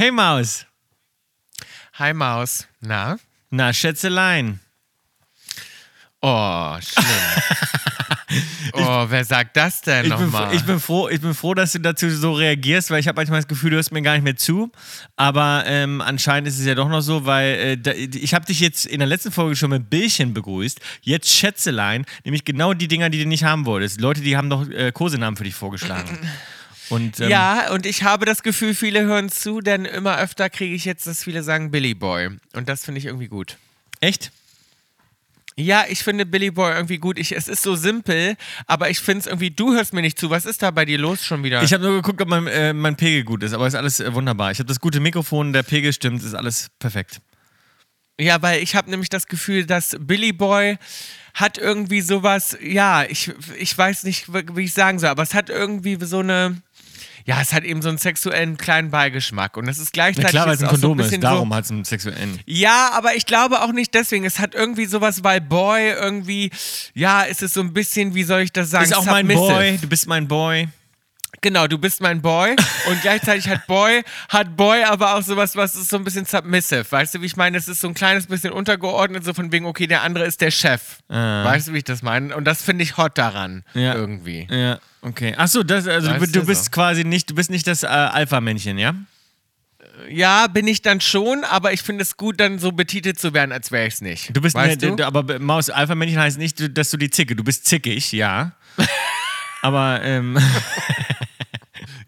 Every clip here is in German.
Hey Maus. Hi Maus. Na? Na, Schätzelein. Oh, schlimm. oh, wer sagt das denn Ich bin, nochmal? ich, bin froh, ich bin froh, dass du dazu so reagierst, weil ich habe manchmal das Gefühl, du hörst mir gar nicht mehr zu. Aber ähm, anscheinend ist es ja doch noch so, weil äh, da, ich habe dich jetzt in der letzten Folge schon mit Billchen begrüßt. Jetzt Schätzelein, nämlich genau die Dinger, die du nicht haben wolltest. Leute, die haben doch äh, Kosenamen für dich vorgeschlagen. Und, ähm, ja, und ich habe das Gefühl, viele hören zu, denn immer öfter kriege ich jetzt, dass viele sagen Billy Boy. Und das finde ich irgendwie gut. Echt? Ja, ich finde Billy Boy irgendwie gut. Ich, es ist so simpel, aber ich finde es irgendwie, du hörst mir nicht zu. Was ist da bei dir los schon wieder? Ich habe nur geguckt, ob mein, äh, mein Pegel gut ist, aber ist alles äh, wunderbar. Ich habe das gute Mikrofon, der Pegel stimmt, ist alles perfekt. Ja, weil ich habe nämlich das Gefühl, dass Billy Boy hat irgendwie sowas, ja, ich, ich weiß nicht, wie ich sagen soll, aber es hat irgendwie so eine, ja, es hat eben so einen sexuellen kleinen Beigeschmack und es ist Na gleichzeitig klar, weil es ein auch so Kondom ist, darum so, hat es einen sexuellen. Ja, aber ich glaube auch nicht deswegen. Es hat irgendwie sowas, weil Boy irgendwie, ja, es ist so ein bisschen, wie soll ich das sagen? Ist auch mein. Boy, du bist mein Boy. Genau, du bist mein Boy und gleichzeitig hat Boy, hat Boy aber auch sowas, was ist so ein bisschen submissive. Weißt du, wie ich meine? Es ist so ein kleines bisschen untergeordnet, so von wegen, okay, der andere ist der Chef. Weißt du, wie ich das meine? Und das finde ich hot daran. Ah. Ja. Irgendwie. Ja, okay. Achso, das, also Weißt du, du bist so. quasi nicht, du bist nicht das äh, Alpha-Männchen, ja? Ja, bin ich dann schon, aber ich finde es gut, dann so betitelt zu werden, als wäre ich es nicht. Du bist weißt ne, du? aber Maus, Alpha-Männchen heißt nicht, dass du die Zicke, du bist zickig, ja. aber ähm,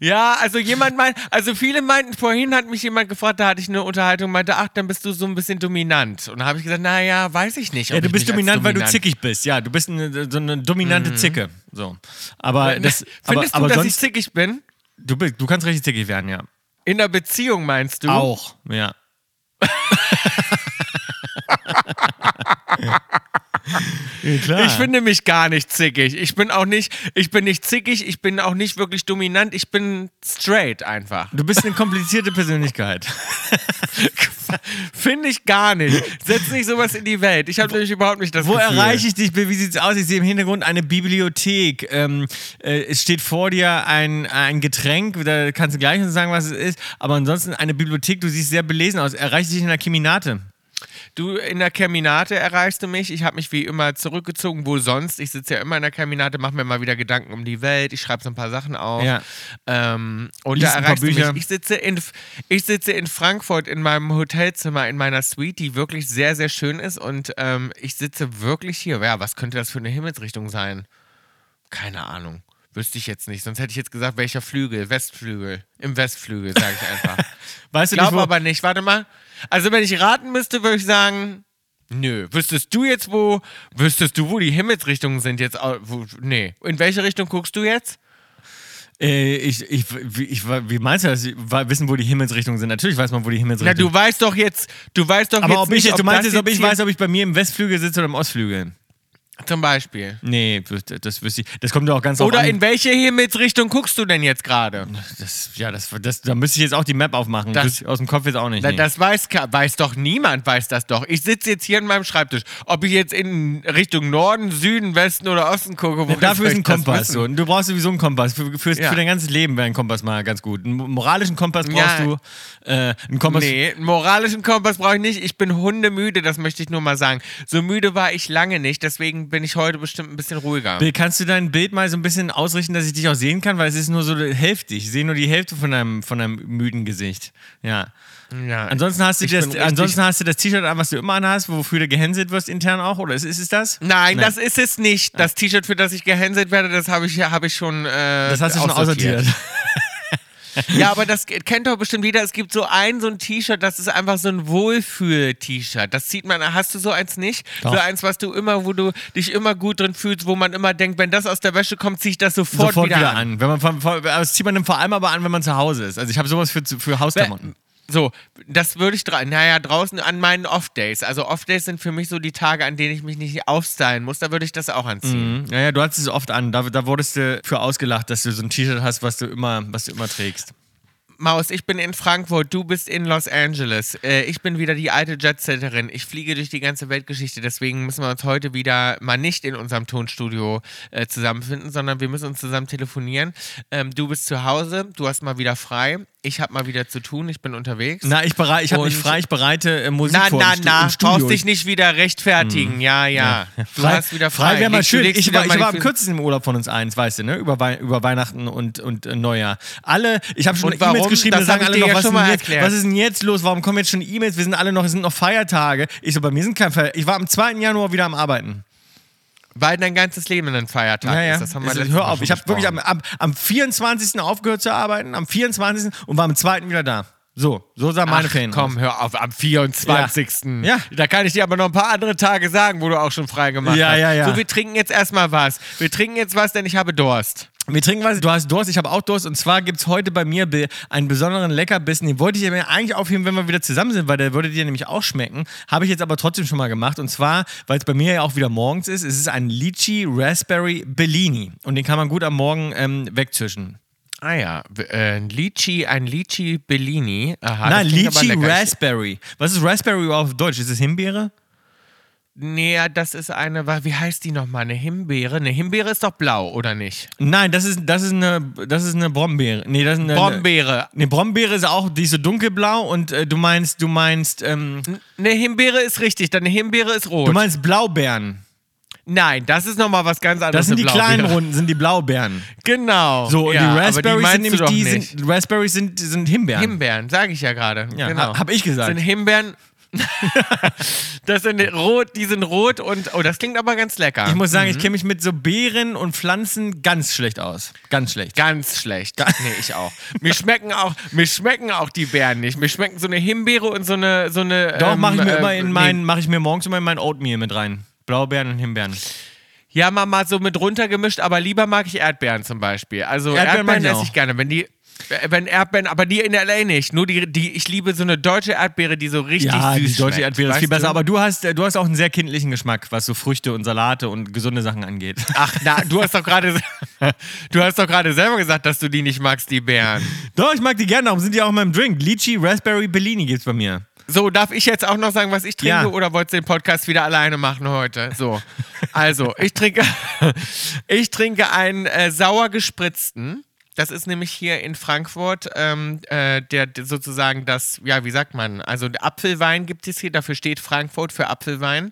Ja, also jemand meint, also viele meinten, vorhin hat mich jemand gefragt, da hatte ich eine Unterhaltung, meinte, ach, dann bist du so ein bisschen dominant. Und da habe ich gesagt, naja, weiß ich nicht. ja, du bist als dominant, weil du dominant- zickig bist, ja. Du bist eine, so eine dominante Zicke, so. Aber das, aber, Mhm. Findest aber du, dass ich zickig bin? du, bist, du kannst richtig zickig werden, ja. In der Beziehung meinst du? Auch, ja. ja. Ich finde mich gar nicht zickig. Ich bin auch nicht, ich bin nicht zickig, ich bin auch nicht wirklich dominant, ich bin straight einfach. Du bist eine komplizierte Persönlichkeit. Finde ich gar nicht. Setz nicht sowas in die Welt. Ich habe nämlich überhaupt nicht das Wo Gefühl. erreiche ich dich? Wie sieht's aus? Ich sehe im Hintergrund eine Bibliothek. Ähm, äh, es steht vor dir ein, ein Getränk, da kannst du gleich noch sagen, was es ist. Aber ansonsten eine Bibliothek, du siehst sehr belesen aus. Erreiche ich dich in der Keminate? Du in der Keminate erreichst du mich. Ich habe mich wie immer zurückgezogen. Wo sonst? Ich sitze ja immer in der Keminate, mache mir mal wieder Gedanken um die Welt. Ich schreibe so ein paar Sachen auf. Ja. Ähm, und Lies da erreichst du mich. Ich sitze, in, ich sitze in Frankfurt in meinem Hotelzimmer, in meiner Suite, die wirklich sehr, sehr schön ist. Und ähm, ich sitze wirklich hier. Ja, was könnte das für eine Himmelsrichtung sein? Keine Ahnung. Wüsste ich jetzt nicht. Sonst hätte ich jetzt gesagt, welcher Flügel? Westflügel. Im Westflügel, sage ich einfach. Weißt du nicht, Glaube wo, aber nicht. Warte mal. Also, wenn ich raten müsste, würde ich sagen, nö. Wüsstest du jetzt, wo, wüsstest du, wo die Himmelsrichtungen sind jetzt? Wo, nee. In welche Richtung guckst du jetzt? äh, ich, ich, wie, ich, wie meinst du das? Wissen, wo die Himmelsrichtungen sind? Natürlich weiß man, wo die Na, Himmelsrichtungen du sind. weißt doch jetzt, du weißt doch Aber jetzt ob ich nicht, du ob meinst das jetzt, ob ich weiß, ob ich bei mir im Westflügel sitze oder im Ostflügel? Zum Beispiel. Nee, das, wüsste ich. Das kommt ja auch ganz Oder an. in welche Himmelsrichtung guckst du denn jetzt gerade? das, ja, das, das, da müsste ich jetzt auch die Map aufmachen. Das- aus dem Kopf jetzt auch nicht. Na, nee. das weiß, weiß doch niemand, weiß das doch. Ich sitze jetzt hier an meinem Schreibtisch. Ob ich jetzt in Richtung Norden, Süden, Westen oder Osten gucke, wo Dafür soll ist ein Kompass. So. Du brauchst sowieso einen Kompass. Für, für, Ja. für dein ganzes Leben wäre ein Kompass mal ganz gut. Einen moralischen Kompass brauchst Ja. du. Äh, einen Kompass. Nee, einen moralischen Kompass brauche ich nicht. Ich bin hundemüde, das möchte ich nur mal sagen. So müde war ich lange nicht, deswegen bin ich heute bestimmt ein bisschen ruhiger. Bill, kannst du dein Bild mal so ein bisschen ausrichten, dass ich dich auch sehen kann? Weil es ist nur so die Hälfte. Ich sehe nur die Hälfte von deinem, von deinem müden Gesicht. Ja. Ja. Ansonsten hast du das, ansonsten hast du das T-Shirt an, was du immer anhast, wofür du gehänselt wirst intern auch, oder ist, ist es das? Nein, das ist es nicht. Das T-Shirt, für das ich gehänselt werde, das habe ich, hab ich schon. Äh, Das hast du schon aussortiert. Ja, aber das kennt doch bestimmt jeder. Es gibt so ein, so ein T-Shirt, das ist einfach so ein Wohlfühl-T-Shirt. Das sieht man, hast du so eins nicht? Doch. So eins, was du immer, wo du dich immer gut drin fühlst, wo man immer denkt, wenn das aus der Wäsche kommt, ziehe ich das sofort, Sofort wieder, wieder, an. an. Wenn man, das zieht man vor allem aber an, wenn man zu Hause ist. Also ich habe sowas für, für Hausklamotten. So, das würde ich, naja, draußen an meinen Off-Days. Also Off-Days sind für mich so die Tage, an denen ich mich nicht aufstylen muss. Da würde ich das auch anziehen. Mhm. Ja, ja, du hattest es oft an. Da, da wurdest du für ausgelacht, dass du so ein T-Shirt hast, was du immer, was du immer trägst. Maus, ich bin in Frankfurt, du bist in Los Angeles. Äh, ich bin wieder die alte Jetsetterin. Ich fliege durch die ganze Weltgeschichte. Deswegen müssen wir uns heute wieder mal nicht in unserem Tonstudio äh, zusammenfinden, sondern wir müssen uns zusammen telefonieren. Ähm, du bist zu Hause, du hast mal wieder frei. Ich habe mal wieder zu tun, ich bin unterwegs. Na, ich, berei ich habe mich frei, ich bereite äh, Musik na, vor na, na, Studio. brauchst dich nicht wieder rechtfertigen. Ja, ja. Du Frei, hast wieder frei. frei wäre mal schön. Ich war, ich war am kürzesten im Urlaub von uns eins, weißt du, ne? Über, Wei über Weihnachten und, und äh, Neujahr. Alle, ich habe schon? E-Mails geschrieben, Das da sagen alle noch, ja was, ist mal jetzt, was ist denn jetzt los? Warum kommen jetzt schon E-Mails? Wir sind alle noch, es sind noch Feiertage. Ich so, bei mir sind keine Feiertage. Ich war am 2. Januar wieder am Arbeiten. Weil dein ganzes Leben ein Feiertag Ja, ja. ist. Das haben wir letztes hör auf, ich habe wirklich am, am, am 24. aufgehört zu arbeiten, am 24. und war am 2. wieder da. So, so sah meine Ach, Ferien komm, aus. hör auf, am 24. Ja. Da kann ich dir aber noch ein paar andere Tage sagen, wo du auch schon frei gemacht Ja, hast. ja, ja. So, wir trinken jetzt erstmal was. Wir trinken jetzt was, denn ich habe Durst. Wir trinken was, du hast Durst, ich habe auch Durst und zwar gibt es heute bei mir einen besonderen Leckerbissen, den wollte ich mir eigentlich aufheben, wenn wir wieder zusammen sind, weil der würde dir nämlich auch schmecken. Habe ich jetzt aber trotzdem schon mal gemacht und zwar, weil es bei mir ja auch wieder morgens ist, es ist ein Lychee Raspberry Bellini und den kann man gut am Morgen ähm, wegzischen. Ah ja, äh, ein Lychee, ein Lychee Bellini. Aha, Nein, klingt aber Lychee. Raspberry. Was ist Raspberry auf Deutsch? Ist es Himbeere? Nee, das ist eine, wie heißt die nochmal? Eine Himbeere? Eine Himbeere ist doch blau, oder nicht? Nein, das ist, das ist, eine, das ist eine Brombeere. Nee, das ist eine, Brombeere. Eine Brombeere ist auch, die ist so dunkelblau und äh, du meinst, du meinst, ähm, Eine Himbeere ist richtig, dann eine Himbeere ist rot. du meinst Blaubeeren. Nein, das ist nochmal was ganz anderes. Das sind die eine Blaubeere. kleinen Runden, sind die Blaubeeren. Genau. So, und ja, die aber Raspberries sind nämlich doch die, nicht. sind, Raspberries sind, sind Himbeeren. Himbeeren, sage ich ja gerade. Ja, genau. ha- hab ich gesagt. Sind Himbeeren. das sind rot, die sind rot und oh, das klingt aber ganz lecker. ich muss sagen, Mhm. ich kenne mich mit so Beeren und Pflanzen ganz schlecht aus. Ganz schlecht. Ganz schlecht. Nee, ich auch. mir schmecken auch, mir schmecken auch die Beeren nicht. Mir schmecken so eine Himbeere und so eine, so eine. Doch, ähm, mache ich mir äh, immer in nee. mein, mache ich mir morgens immer in mein Oatmeal mit rein. Blaubeeren und Himbeeren. Ja, mal, mal so mit runtergemischt, aber lieber mag ich Erdbeeren zum Beispiel. Also Erdbeeren Erdbeeren, esse ich gerne. Wenn die. Äh, Wenn Erdbeeren, aber die in LA nicht. Nur die, die, ich liebe so eine deutsche Erdbeere, die so richtig Ja, süß die deutsche schmeckt. Erdbeere ist viel besser, du? aber du hast, äh, du hast auch einen sehr kindlichen Geschmack, was so Früchte und Salate und gesunde Sachen angeht. Ach, na, du hast doch gerade, du hast doch gerade selber gesagt, dass du die nicht magst, die Beeren. Doch, ich mag die gerne, darum sind die auch in meinem Drink. Lychee Raspberry Bellini gibt's bei mir. So, darf ich jetzt auch noch sagen, was ich trinke Ja. oder wolltest du den Podcast wieder alleine machen heute? So. Also, ich trinke, ich trinke einen äh, sauer gespritzten. Das ist nämlich hier in Frankfurt ähm, äh, der, der sozusagen das, ja, wie sagt man? Also Apfelwein gibt es hier, dafür steht Frankfurt für Apfelwein.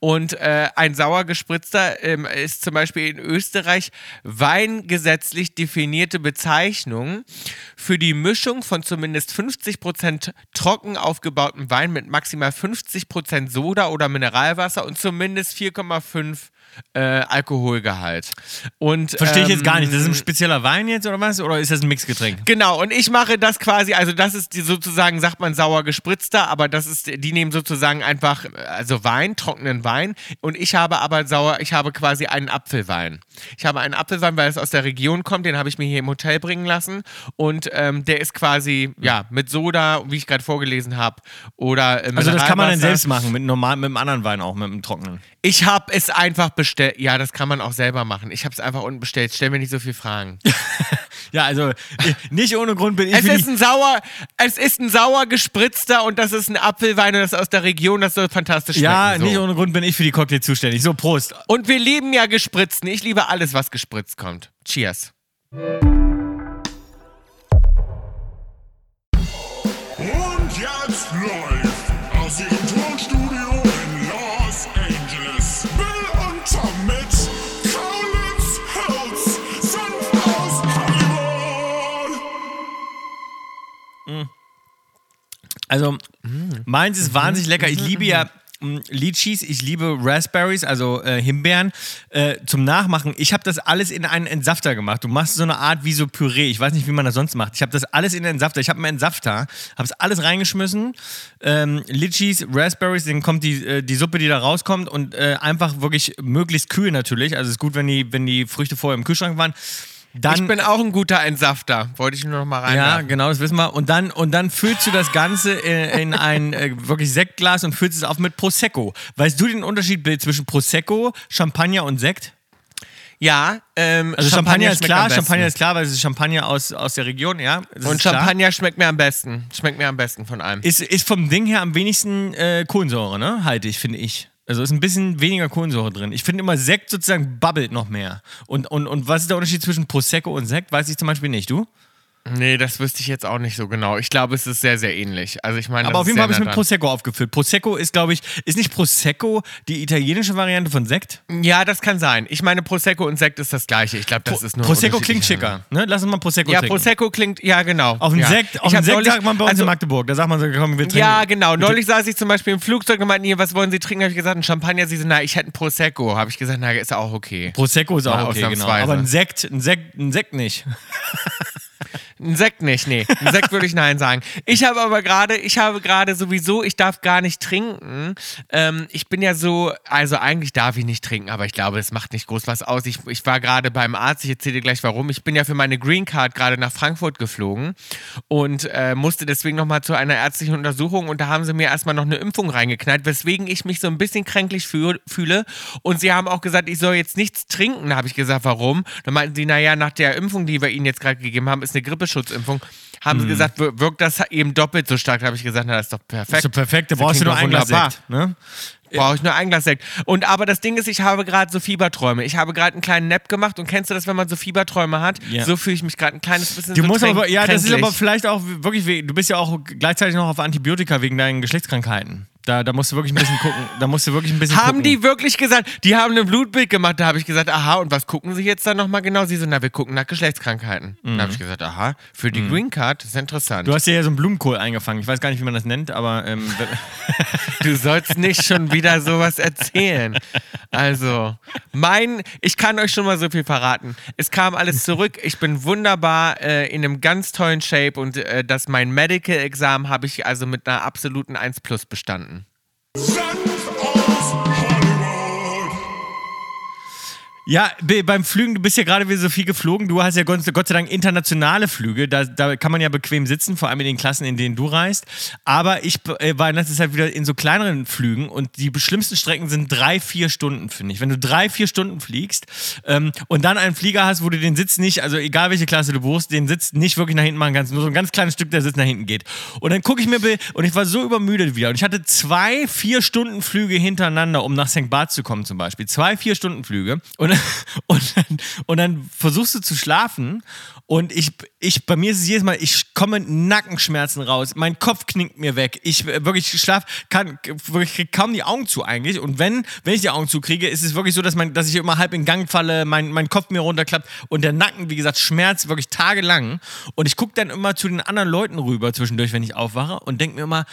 Und äh, ein sauer gespritzter ähm, ist zum Beispiel in Österreich weingesetzlich definierte Bezeichnung für die Mischung von zumindest 50% trocken aufgebautem Wein mit maximal 50% Soda oder Mineralwasser und zumindest 4,5 äh, Alkoholgehalt. Und, Verstehe ich jetzt gar nicht. Das ist ein ähm, spezieller Wein jetzt oder was? Oder ist das ein Mixgetränk? Genau, und ich mache das quasi, also das ist die sozusagen, sagt man sauer gespritzter, aber das ist, die nehmen sozusagen einfach, also Wein, trockenen Wein und ich habe aber sauer, ich habe quasi einen Apfelwein. Ich habe einen Apfelwein, weil es aus der Region kommt, den habe ich mir hier im Hotel bringen lassen und ähm, der ist quasi, ja, mit Soda, wie ich gerade vorgelesen habe, oder äh, Also das kann man dann selbst machen, mit, normal, mit einem anderen Wein auch, mit einem trockenen. Ich habe es einfach bestellt. Ja, das kann man auch selber machen. Ich habe es einfach unten bestellt. Stell mir nicht so viel Fragen. Ja, also äh, nicht ohne Grund bin ich Es für ist die, ein sauer, es ist ein sauer gespritzter und das ist ein Apfelwein und das ist aus der Region, das soll fantastisch schmecken. Ja, so. nicht ohne Grund bin ich für die Cocktail zuständig. So, Prost. Und wir lieben ja Gespritzten. Ich liebe alles, was gespritzt kommt. Cheers. Also, meins ist wahnsinnig lecker. Ich liebe ja mh, Lychees, ich liebe Raspberries, also äh, Himbeeren. Äh, zum Nachmachen, ich habe das alles in einen Entsafter gemacht. Du machst so eine Art wie so Püree. Ich weiß nicht, wie man das sonst macht. Ich habe das alles in den Entsafter. Ich habe einen Entsafter, habe es alles reingeschmissen. Ähm, Lychees, Raspberries, dann kommt die, äh, die Suppe, die da rauskommt und äh, einfach wirklich möglichst kühl natürlich. Also es ist gut, wenn die, wenn die Früchte vorher im Kühlschrank waren. Dann, Ich bin auch ein guter Entsafter. Wollte ich nur noch mal rein. ja, genau, das wissen wir. Und dann, und dann füllst du das Ganze in, in ein äh, wirklich Sektglas und füllst es auf mit Prosecco. Weißt du den Unterschied zwischen Prosecco, Champagner und Sekt? Ja, ähm, Also Champagner, ist schmeckt klar. Champagner ist klar, weil es ist Champagner aus, aus der Region, ja. Und ist klar. Champagner schmeckt mir am besten. Schmeckt mir am besten von allem. ist, ist vom Ding her am wenigsten äh, Kohlensäure, ne? Halte ich, finde ich. Also ist ein bisschen weniger Kohlensäure drin. Ich finde immer Sekt sozusagen bubbelt noch mehr. Und, und, und was ist der Unterschied zwischen Prosecco und Sekt? Weiß ich zum Beispiel nicht. Du? Nee, das wüsste ich jetzt auch nicht so genau. Ich glaube, es ist sehr, sehr ähnlich. Also ich meine, Aber auf jeden Fall habe ich mit Prosecco aufgefüllt. Prosecco ist, glaube ich, ist nicht Prosecco die italienische Variante von Sekt? Ja, das kann sein. Ich meine, Prosecco und Sekt ist das gleiche. Ich glaube, das ist nur Prosecco klingt schicker. Ne? Lass uns mal Prosecco Ja, trinken. Prosecco klingt, ja genau. Auf den ja. Sekt, auf den Sekt neulich- sagt man bei uns also, in Magdeburg. Da sagt man so, komm, wir trinken. Ja, genau. Neulich saß ich zum Beispiel im Flugzeug und meinten, hier, was wollen Sie trinken? Habe ich gesagt, ein Champagner. Sie so, na, ich hätte einen Prosecco. Habe ich gesagt, na, ist auch okay. Prosecco ist auch Ja, okay, genau. Aber ein Sekt, ein Sekt, ein Sekt nicht. Ein Sekt nicht, nee. Ein Sekt würde ich nein sagen. Ich habe aber gerade, ich habe gerade sowieso, ich darf gar nicht trinken. Ähm, ich bin ja so, also eigentlich darf ich nicht trinken, aber ich glaube, es macht nicht groß was aus. Ich, ich war gerade beim Arzt, ich erzähle dir gleich warum. Ich bin ja für meine Green Card gerade nach Frankfurt geflogen und äh, musste deswegen nochmal zu einer ärztlichen Untersuchung und da haben sie mir erstmal noch eine Impfung reingeknallt, weswegen ich mich so ein bisschen kränklich fühl, fühle. Und sie haben auch gesagt, ich soll jetzt nichts trinken. Da habe ich gesagt, warum? Dann meinten sie, naja, nach der Impfung, die wir ihnen jetzt gerade gegeben haben, ist eine Grippeschutzimpfung. Haben sie gesagt, wir- wirkt das eben doppelt so stark. Da habe ich gesagt, na, das ist doch perfekt. Das ist so perfekt, da brauchst du nur doch ein Glas. Sekt. Ne? Brauche ich nur ein Glas Sekt. Und aber das Ding ist, ich habe gerade so Fieberträume. Ich habe gerade einen kleinen Nap gemacht und kennst du das, wenn man so Fieberträume hat? Ja. So fühle ich mich gerade ein kleines bisschen Du so musst aber, ja, das ist aber vielleicht auch wirklich, du bist ja auch gleichzeitig noch auf Antibiotika wegen deinen Geschlechtskrankheiten. Da, da musst du wirklich ein bisschen gucken. Da musst du wirklich ein bisschen Haben gucken. die wirklich gesagt, die haben ein Blutbild gemacht, da habe ich gesagt, aha, und was gucken sie jetzt dann nochmal genau? Sie so, na, wir gucken nach Geschlechtskrankheiten. Da habe ich gesagt, aha, für die Green Card, das ist interessant. Du hast dir ja so einen Blumenkohl eingefangen. Ich weiß gar nicht, wie man das nennt, aber ähm, Du sollst nicht schon wieder sowas erzählen. Also, mein, ich kann euch schon mal so viel verraten. Es kam alles zurück. Ich bin wunderbar äh, in einem ganz tollen Shape und äh, das mein Medical-Examen habe ich also mit einer absoluten 1 Plus bestanden. Send us. Ja, be- beim Flügen, du bist ja gerade wieder so viel geflogen. Du hast ja Gott, Gott sei Dank internationale Flüge. Da, da kann man ja bequem sitzen, vor allem in den Klassen, in denen du reist. Aber ich äh, war in letzter Zeit wieder in so kleineren Flügen und die schlimmsten Strecken sind drei, vier Stunden, finde ich. Wenn du drei, vier Stunden fliegst ähm, und dann einen Flieger hast, wo du den Sitz nicht, also egal welche Klasse du buchst, den Sitz nicht wirklich nach hinten machen kannst, nur so ein ganz kleines Stück der Sitz nach hinten geht. Und dann gucke ich mir, und ich war so übermüdet wieder. Und ich hatte zwei, vier Stunden Flüge hintereinander, um nach St. Barth zu kommen zum Beispiel. Zwei, vier Stunden Flüge. Und, und, dann, und dann versuchst du zu schlafen. Und ich, ich, bei mir ist es jedes Mal, ich komme Nackenschmerzen raus, mein Kopf knickt mir weg, ich äh, wirklich schlaf, kann, wirklich krieg kaum die Augen zu eigentlich. Und wenn, wenn ich die Augen zukriege, ist es wirklich so, dass, man, dass ich immer halb in Gang falle, mein, mein Kopf mir runterklappt. Und der Nacken, wie gesagt, schmerzt wirklich tagelang. Und ich gucke dann immer zu den anderen Leuten rüber zwischendurch, wenn ich aufwache und denke mir immer,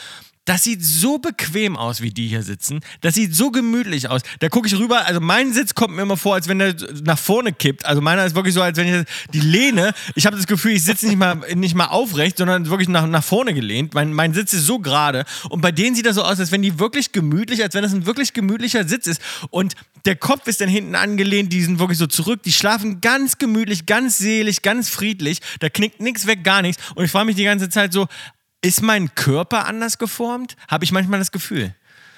das sieht so bequem aus, wie die hier sitzen. Das sieht so gemütlich aus. Da gucke ich rüber, also mein Sitz kommt mir immer vor, als wenn der nach vorne kippt. Also meiner ist wirklich so, als wenn ich die Lehne, ich habe das Gefühl, ich sitze nicht mal, nicht mal aufrecht, sondern wirklich nach, nach vorne gelehnt. Mein, mein Sitz ist so gerade. Und bei denen sieht das so aus, als wenn die wirklich gemütlich, als wenn das ein wirklich gemütlicher Sitz ist. Und der Kopf ist dann hinten angelehnt, die sind wirklich so zurück, die schlafen ganz gemütlich, ganz selig, ganz friedlich. Da knickt nichts weg, gar nichts. Und ich frage mich die ganze Zeit so, ist mein Körper anders geformt? Habe ich manchmal das Gefühl.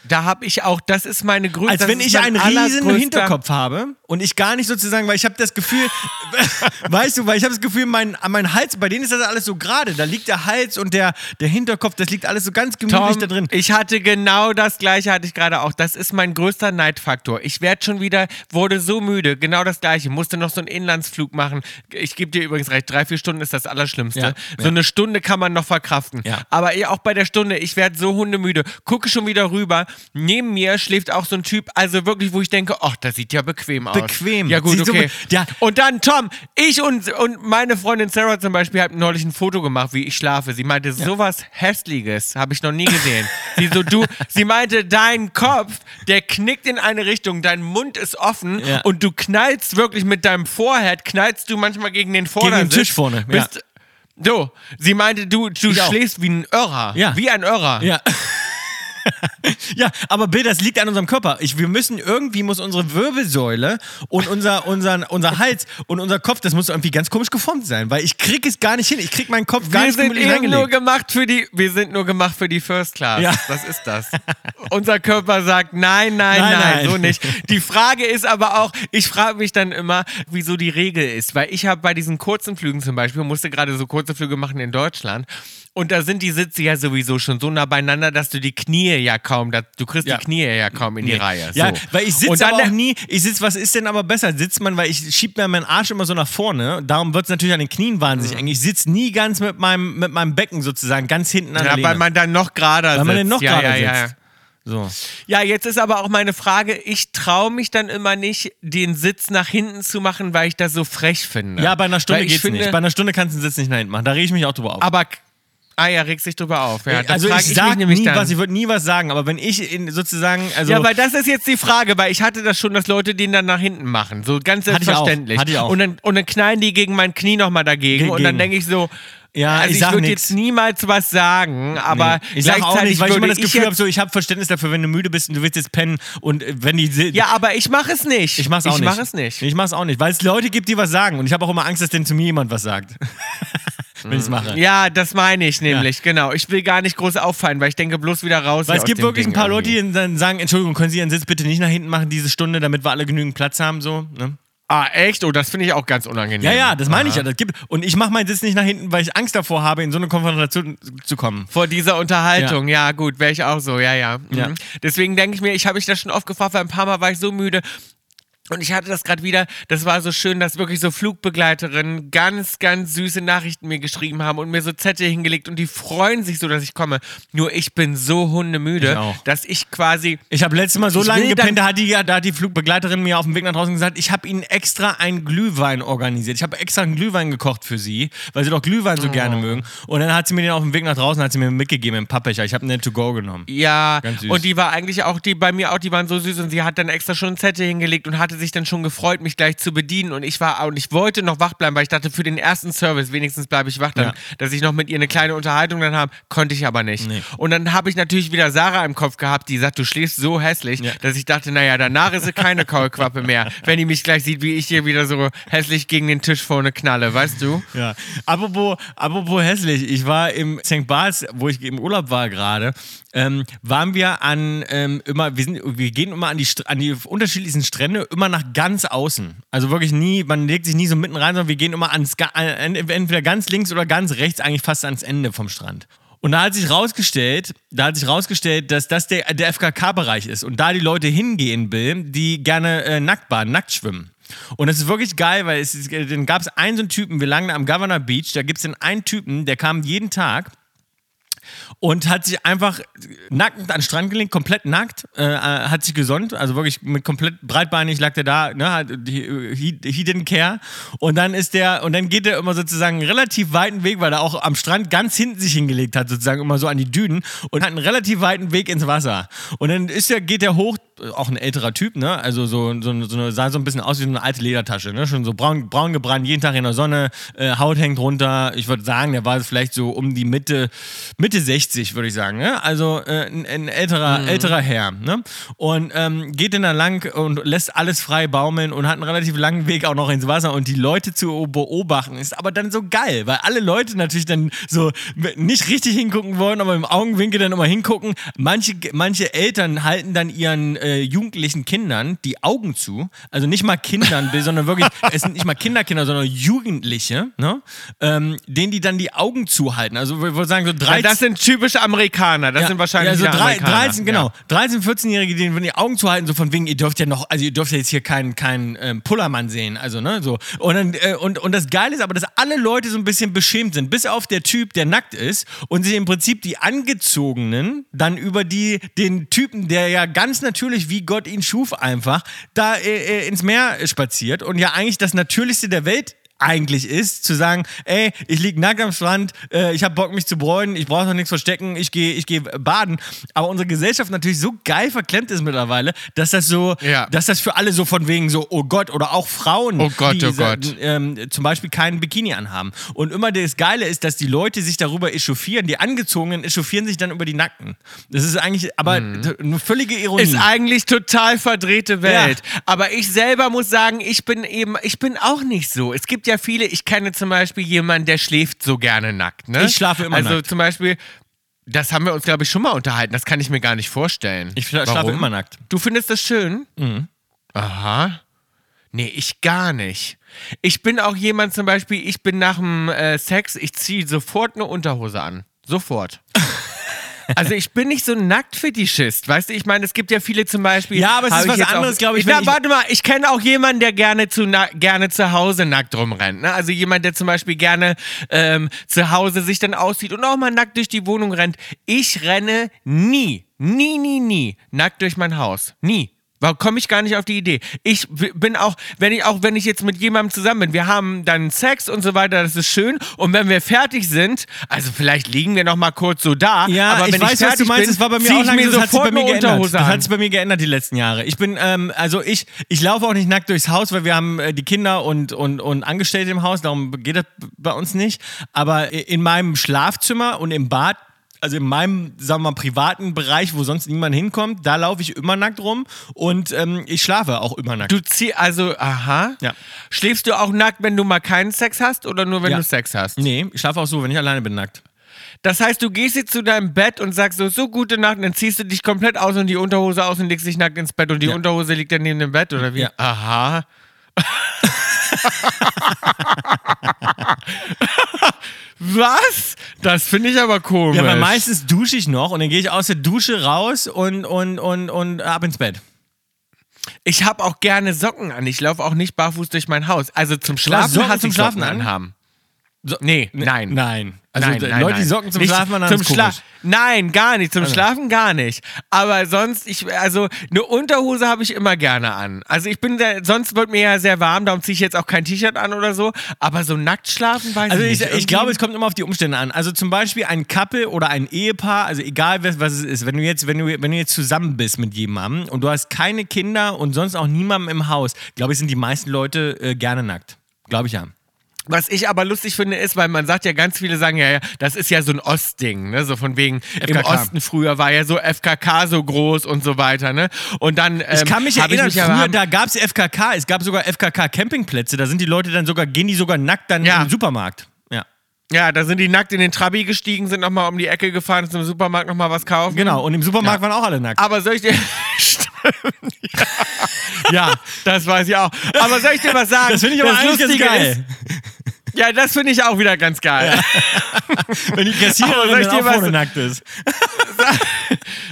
Da habe ich auch, das ist meine größte. Als wenn ich einen riesen Hinterkopf habe und ich gar nicht sozusagen, weil ich habe das Gefühl, weißt du, weil ich habe das Gefühl, mein, mein Hals, bei denen ist das alles so gerade. Da liegt der Hals und der, der Hinterkopf, das liegt alles so ganz gemütlich Tom, da drin. ich hatte genau das gleiche, hatte ich gerade auch. Das ist mein größter Neidfaktor. Ich werde schon wieder, wurde so müde, genau das gleiche. Musste noch so einen Inlandsflug machen. Ich gebe dir übrigens recht, drei, vier Stunden ist das Allerschlimmste. Ja, so ja. eine Stunde kann man noch verkraften. Ja. Aber eh auch bei der Stunde, ich werde so hundemüde. Gucke schon wieder rüber. Neben mir schläft auch so ein Typ, also wirklich, wo ich denke, ach, das sieht ja bequem aus. Bequem. Ja gut, Sieht so okay. be- ja. Und dann, Tom, ich und, und meine Freundin Sarah zum Beispiel haben neulich ein Foto gemacht, wie ich schlafe. Sie meinte, sowas Hässliches habe ich noch nie gesehen. sie so, du, sie meinte, dein Kopf, der knickt in eine Richtung, dein Mund ist offen Ja. und du knallst wirklich mit deinem Vorhead, knallst du manchmal gegen den Vordersitz. Tisch vorne, ja. Bist, So, sie meinte, du, du Ich auch. schläfst wie ein Irrer. Ja. Wie ein Irrer. Ja. ja, aber Bill, das liegt an unserem Körper. Ich, wir müssen irgendwie muss unsere Wirbelsäule und unser, unser, unser Hals und unser Kopf, das muss irgendwie ganz komisch geformt sein, weil ich krieg es gar nicht hin. Ich krieg meinen Kopf gar Wir nicht sind eben nur gemacht für die, wir sind nur gemacht für die First Class. Ja. Das ist das. Unser Körper sagt nein, nein, nein, Nein, nein. so nicht. Die Frage ist aber auch, ich frage mich dann immer, wieso die Regel ist, weil ich habe bei diesen kurzen Flügen zum Beispiel musste gerade so kurze Flüge machen in Deutschland Und da sind die Sitze ja sowieso schon so nah beieinander, dass du die Knie ja kaum, da- du kriegst Ja. die Knie ja kaum in die Reihe. So. Ja, weil ich sitze aber auch nie, ich sitze, was ist denn aber besser? Sitzt man, weil ich schieb mir meinen Arsch immer so nach vorne, darum wird es natürlich an den Knien wahnsinnig eng. Ich sitze nie ganz mit meinem, mit meinem Becken sozusagen ganz hinten an Ja, der weil Lehne. man dann noch gerader weil sitzt. man dann noch ja, gerade ja, sitzt. So. Ja, jetzt ist aber auch meine Frage, ich traue mich dann immer nicht, den Sitz nach hinten zu machen, weil ich das so frech finde. Ja, bei einer Stunde Weil geht's finde, nicht. Bei einer Stunde kannst du den Sitz nicht nach hinten machen. Da rege ich mich auch drüber auf. Aber, ah ja, regst dich drüber auf. Ja, also ich mich sag nämlich nie dann. was, ich würde nie was sagen, aber wenn ich in sozusagen, also ja, weil das ist jetzt die Frage, weil ich hatte das schon, dass Leute den dann nach hinten machen. So ganz Hatte ich auch. selbstverständlich. Hatte ich auch. Und, dann, und dann knallen die gegen mein Knie nochmal dagegen. Und dann denke ich so, Ja, also ich ich, würde jetzt niemals was sagen, aber Nee. ich sag auch nicht, weil ich immer das Gefühl habe, so, ich habe Verständnis dafür, wenn du müde bist und du willst jetzt pennen und äh, wenn die Ja, aber ich mache es nicht. ich mach's auch ich nicht. mache es nicht. Ich mach's auch nicht, weil es Leute gibt, die was sagen und ich habe auch immer Angst, dass denn zu mir jemand was sagt. wenn ich's mache. Ja, das meine ich nämlich, genau. Ich will gar nicht groß auffallen, weil ich denke bloß wieder raus. Weil es gibt wirklich Ding ein paar Leute, die dann sagen, Entschuldigung, können Sie Ihren Sitz bitte nicht nach hinten machen, diese Stunde, damit wir alle genügend Platz haben, so, ne? Ah, echt? Oh, das finde ich auch ganz unangenehm. Ja, ja, das meine ich ja. Das gibt, und ich mache meinen Sitz nicht nach hinten, weil ich Angst davor habe, in so eine Konfrontation zu kommen. Vor dieser Unterhaltung, ja, gut, wäre ich auch so, ja, ja. Mhm. Ja. Deswegen denke ich mir, ich habe mich das schon oft gefragt, weil ein paar Mal war ich so müde. Und ich hatte das gerade wieder, das war so schön, dass wirklich so Flugbegleiterinnen ganz, ganz süße Nachrichten mir geschrieben haben und mir so Zettel hingelegt und die freuen sich so, dass ich komme. Nur ich bin so hundemüde, Ich dass ich quasi Ich habe letztes Mal so lange gepennt, da hat, die, da hat die Flugbegleiterin mir auf dem Weg nach draußen gesagt, ich habe ihnen extra einen Glühwein organisiert. Ich habe extra einen Glühwein gekocht für sie, weil sie doch Glühwein so Oh. gerne mögen. Und dann hat sie mir den auf dem Weg nach draußen hat sie mir mitgegeben im Pappbecher. Ich habe einen To-Go genommen. Ja, Ganz süß. und die war eigentlich auch, die bei mir auch, die waren so süß und sie hat dann extra schon einen Zettel hingelegt und hatte sich dann schon gefreut, mich gleich zu bedienen und ich war, und ich wollte noch wach bleiben, weil ich dachte, für den ersten Service, wenigstens bleibe ich wach dann, Ja. dass ich noch mit ihr eine kleine Unterhaltung dann habe, konnte ich aber nicht. Nee. Und dann habe ich natürlich wieder Sarah im Kopf gehabt, die sagt, du schläfst so hässlich, Ja. dass ich dachte, naja, danach ist sie keine Kaulquappe mehr, wenn die mich gleich sieht, wie ich hier wieder so hässlich gegen den Tisch vorne knalle, weißt du? Ja. Apropos, apropos hässlich, ich war im St. Barts, wo ich im Urlaub war gerade, ähm, waren wir an ähm, immer, wir, sind, wir gehen immer an die, an die unterschiedlichsten Strände, immer nach ganz außen. Also wirklich nie, man legt sich nie so mitten rein, sondern wir gehen immer ans, entweder ganz links oder ganz rechts, eigentlich fast ans Ende vom Strand. Und da hat sich rausgestellt, da hat sich rausgestellt, dass das der, der FKK-Bereich ist und da die Leute hingehen will, die gerne äh, nackt baden, nackt schwimmen. Und das ist wirklich geil, weil es ist, äh, dann gab es einen so einen Typen, wir lagen am Governor Beach, da gibt es dann einen Typen, der kam jeden Tag und hat sich einfach nackt an den Strand gelegt, komplett nackt, äh, äh, hat sich gesonnt, also wirklich mit komplett breitbeinig lag der da, ne, hat- he, he, he didn't care. Und dann ist der, und dann geht er immer sozusagen einen relativ weiten Weg, weil er auch am Strand ganz hinten sich hingelegt hat, sozusagen immer so an die Dünen und hat einen relativ weiten Weg ins Wasser. Und dann ist der, geht er hoch, auch ein älterer Typ, ne, also so, so, so eine, sah so ein bisschen aus wie so eine alte Ledertasche, ne, schon so braun, braun gebrannt, jeden Tag in der Sonne, äh, Haut hängt runter. Ich würde sagen, der war vielleicht so um die Mitte, Mitte 60, würde ich sagen, ne? Also äh, ein, ein älterer, älterer Herr, ne? Und ähm, geht dann da lang und lässt alles frei baumeln und hat einen relativ langen Weg auch noch ins Wasser und die Leute zu beobachten ist aber dann so geil, weil alle Leute natürlich dann so nicht richtig hingucken wollen, aber im Augenwinkel dann immer hingucken. Manche, manche Eltern halten dann ihren äh, jugendlichen Kindern die Augen zu, also nicht mal Kindern, sondern wirklich, es sind nicht mal Kinderkinder, sondern Jugendliche, ne? Ähm, denen die dann die Augen zuhalten. Also wir würden sagen so 13, Weil das sind typische Amerikaner, das sind wahrscheinlich ja, so wieder drei, Amerikaner. 13, genau. 13, 14-Jährige, denen würden die Augen zuhalten, so von wegen, ihr dürft ja noch, also ihr dürft ja jetzt hier keinen keinen ähm, Pullermann sehen, also ne, so. Und, dann, äh, und, und das Geile ist aber, dass alle Leute so ein bisschen beschämt sind, bis auf der Typ, der nackt ist und sich im Prinzip die Angezogenen dann über die, den Typen, der ja ganz natürlich, wie Gott ihn schuf, einfach da äh, äh, ins Meer spaziert. Und ja eigentlich das Natürlichste der Welt eigentlich ist, zu sagen, ey, ich lieg nackt am Strand, äh, ich hab Bock mich zu bräunen, ich brauche noch nichts verstecken, ich gehe ich geh baden. Aber unsere Gesellschaft natürlich so geil verklemmt ist mittlerweile, dass das so, Ja. dass das für alle so von wegen so, oh Gott, oder auch Frauen, Oh Gott, die oh Gott. Ähm, zum Beispiel keinen Bikini anhaben. Und immer das Geile ist, dass die Leute sich darüber echauffieren, die Angezogenen echauffieren sich dann über die Nackten. Das ist eigentlich, aber t- eine völlige Ironie. Mhm. Ist eigentlich total verdrehte Welt. Aber ich selber muss sagen, ich bin eben, ich bin auch nicht so. Es gibt ja viele, ich kenne zum Beispiel jemanden, der schläft so gerne nackt. Ne? Ich schlafe immer also nackt. zum Beispiel, das haben wir uns, glaube ich, schon mal unterhalten. Das kann ich mir gar nicht vorstellen. Ich schla- schlafe Warum? immer nackt. Du findest das schön? Aha. Nee, ich gar nicht. Ich bin auch jemand zum Beispiel, ich bin nach dem äh, Sex, ich ziehe sofort eine Unterhose an. Sofort. Also ich bin nicht so ein Nacktfetischist, weißt du? Ich meine, es gibt ja viele zum Beispiel. Ja, aber es ist was anderes, auch- glaub ich, Na, ich- warte mal, ich kenne auch jemanden, der gerne zu na gerne zu Hause nackt rumrennt. Ne? Also jemand, der zum Beispiel gerne ähm, zu Hause sich dann aussieht und auch mal nackt durch die Wohnung rennt. Ich renne nie, nie, nie, nie nackt durch mein Haus. Nie. Warum komme ich gar nicht auf die Idee? Ich bin auch, wenn ich auch wenn ich jetzt mit jemandem zusammen bin, wir haben dann Sex und so weiter, das ist schön. Und wenn wir fertig sind, also vielleicht liegen wir noch mal kurz so da. Ja, aber ich wenn weiß, ich was du fertig meinst. bin, Es war bei mir auch ich lange so, das hat sich bei mir geändert. Das hat sich bei mir geändert die letzten Jahre. Ich bin, ähm, also ich, ich laufe auch nicht nackt durchs Haus, weil wir haben äh, die Kinder und, und, und Angestellte im Haus, darum geht das bei uns nicht. Aber in meinem Schlafzimmer und im Bad, also in meinem, sagen wir mal, privaten Bereich, wo sonst niemand hinkommt, da laufe ich immer nackt rum und ähm, ich schlafe auch immer nackt. Du zieh, also, aha. Ja. Schläfst du auch nackt, wenn du mal keinen Sex hast oder nur wenn Ja. du Sex hast? nee, ich schlafe auch so, wenn ich alleine bin, nackt. Das heißt, du gehst jetzt zu deinem Bett und sagst so, so gute Nacht, und dann ziehst du dich komplett aus und die Unterhose aus und legst dich nackt ins Bett und die Ja. Unterhose liegt dann neben dem Bett oder wie? Ja. Aha. Was? Das finde ich aber komisch. Ja, weil meistens dusche ich noch und dann gehe ich aus der Dusche raus und, und, und, und ab ins Bett. ich habe auch gerne Socken an. Ich laufe auch nicht barfuß durch mein Haus. Also zum Schlafen Socken hasse zum ich Schlafen Socken an? anhaben. So, nee, nein. Nein. Also nein, nein, Leute, die Socken zum Nicht Schlafen an zum Schla komisch. Nein, gar nicht. Zum Schlafen gar nicht. Aber sonst, ich, also eine Unterhose habe ich immer gerne an. Also ich bin sehr, sonst wird mir ja sehr warm, darum ziehe ich jetzt auch kein T-Shirt an oder so. Aber so nackt schlafen weiß Also ich ich, nicht. ich glaube, es kommt immer auf die Umstände an. Also zum Beispiel ein Couple oder ein Ehepaar, also egal was, was es ist, wenn du jetzt, wenn du, wenn du jetzt zusammen bist mit jemandem und du hast keine Kinder und sonst auch niemanden im Haus, glaube ich, sind die meisten Leute äh, gerne nackt. Glaube ich ja. Was ich aber lustig finde, ist, weil man sagt ja, ganz viele sagen ja, ja, das ist ja so ein Ostding, ne? So von wegen, im FKK. Osten früher war ja so FKK so groß und so weiter, ne? Und dann. Ähm, Ich kann mich erinnern, mich ja- früher, da gab es FKK, es gab sogar FKK-Campingplätze, da sind die Leute dann sogar, gehen die sogar nackt dann Ja. im Supermarkt. Ja. Ja, da sind die nackt in den Trabi gestiegen, sind nochmal um die Ecke gefahren, sind im Supermarkt nochmal was kaufen. Genau, und im Supermarkt waren auch alle nackt. Aber soll ich dir. Stimmt. ja, das weiß ich auch. Aber soll ich dir was sagen? Das finde ich aber eigentlich ganz geil. Ist, ja, das finde ich auch wieder ganz geil. Wenn die Kassiererin auch was- vorne nackt ist.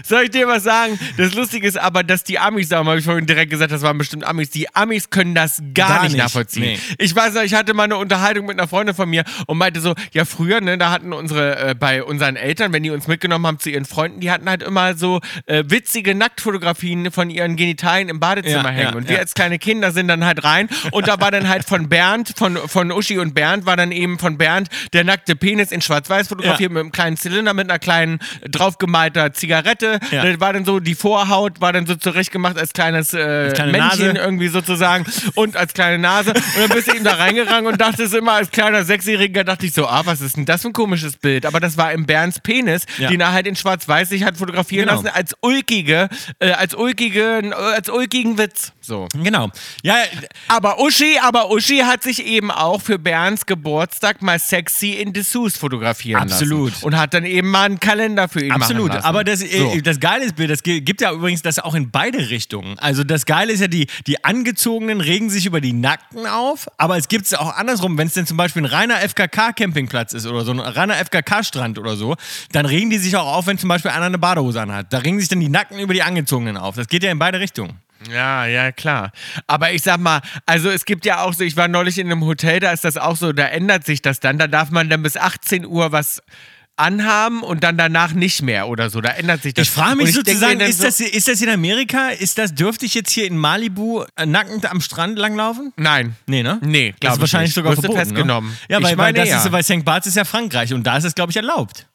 Soll ich dir was sagen? Das Lustige ist aber, dass die Amis, darum habe ich vorhin direkt gesagt, das waren bestimmt Amis, die Amis können das gar, Gar nicht, nicht. nachvollziehen. Nee. Ich weiß noch, ich hatte mal eine Unterhaltung mit einer Freundin von mir und meinte so, ja früher, ne, da hatten unsere, äh, bei unseren Eltern, wenn die uns mitgenommen haben zu ihren Freunden, die hatten halt immer so äh, witzige Nacktfotografien von ihren Genitalien im Badezimmer Ja, hängen. ja, und wir ja. als kleine Kinder sind dann halt rein und da war dann halt von Bernd, von, von Uschi und Bernd, war dann eben von Bernd der nackte Penis in schwarz-weiß fotografiert mit einem kleinen Zylinder, mit einer kleinen draufgemalter Zigarette. Ja. Das war dann so, die Vorhaut war dann so zurechtgemacht als kleines äh, kleine Männchen Nase. irgendwie sozusagen und als kleine Nase. Und dann bist du eben da reingegangen und dachtest immer, als kleiner Sechsjähriger dachte ich so, ah, was ist denn das für ein komisches Bild? Aber das war im Bernds Penis, Ja. den er halt in schwarz-weiß sich hat fotografieren Genau. lassen als ulkige, äh, als ulkige, als ulkigen Witz. So. Genau. Ja, Aber Uschi, aber Uschi hat sich eben auch für Bernds Geburtstag mal sexy in Dessous fotografieren Absolut. lassen. Und hat dann eben mal einen Kalender für ihn Absolut, machen lassen. aber das, äh, So. das geile ist, Bild, das gi- gibt ja übrigens das auch in beide Richtungen. Also das Geile ist ja, die, die Angezogenen regen sich über die Nackten auf, aber es gibt es auch andersrum, wenn es denn zum Beispiel ein reiner FKK-Campingplatz ist oder so ein reiner FKK-Strand oder so, dann regen die sich auch auf, wenn zum Beispiel einer eine Badehose anhat. Da regen sich dann die Nackten über die Angezogenen auf. Das geht ja in beide Richtungen. Ja, ja, klar. Aber ich sag mal, also es gibt ja auch so, ich war neulich in einem Hotel, da ist das auch so, da ändert sich das dann. Da darf man dann bis 18 Uhr was anhaben und dann danach nicht mehr oder so. Da ändert sich das. Ich frage mich ich sozusagen, ist, so, das, ist das in Amerika? Ist das, dürfte ich jetzt hier in Malibu äh, nackend am Strand langlaufen? Nein. Nee, ne? Nee, das glaub ist ich wahrscheinlich nicht. sogar Wirst verboten. festgenommen. Ne? Ja, Ich weil, weil, meine, das ist, ja. weil St. Barts ist ja Frankreich und da ist es, glaube ich, erlaubt.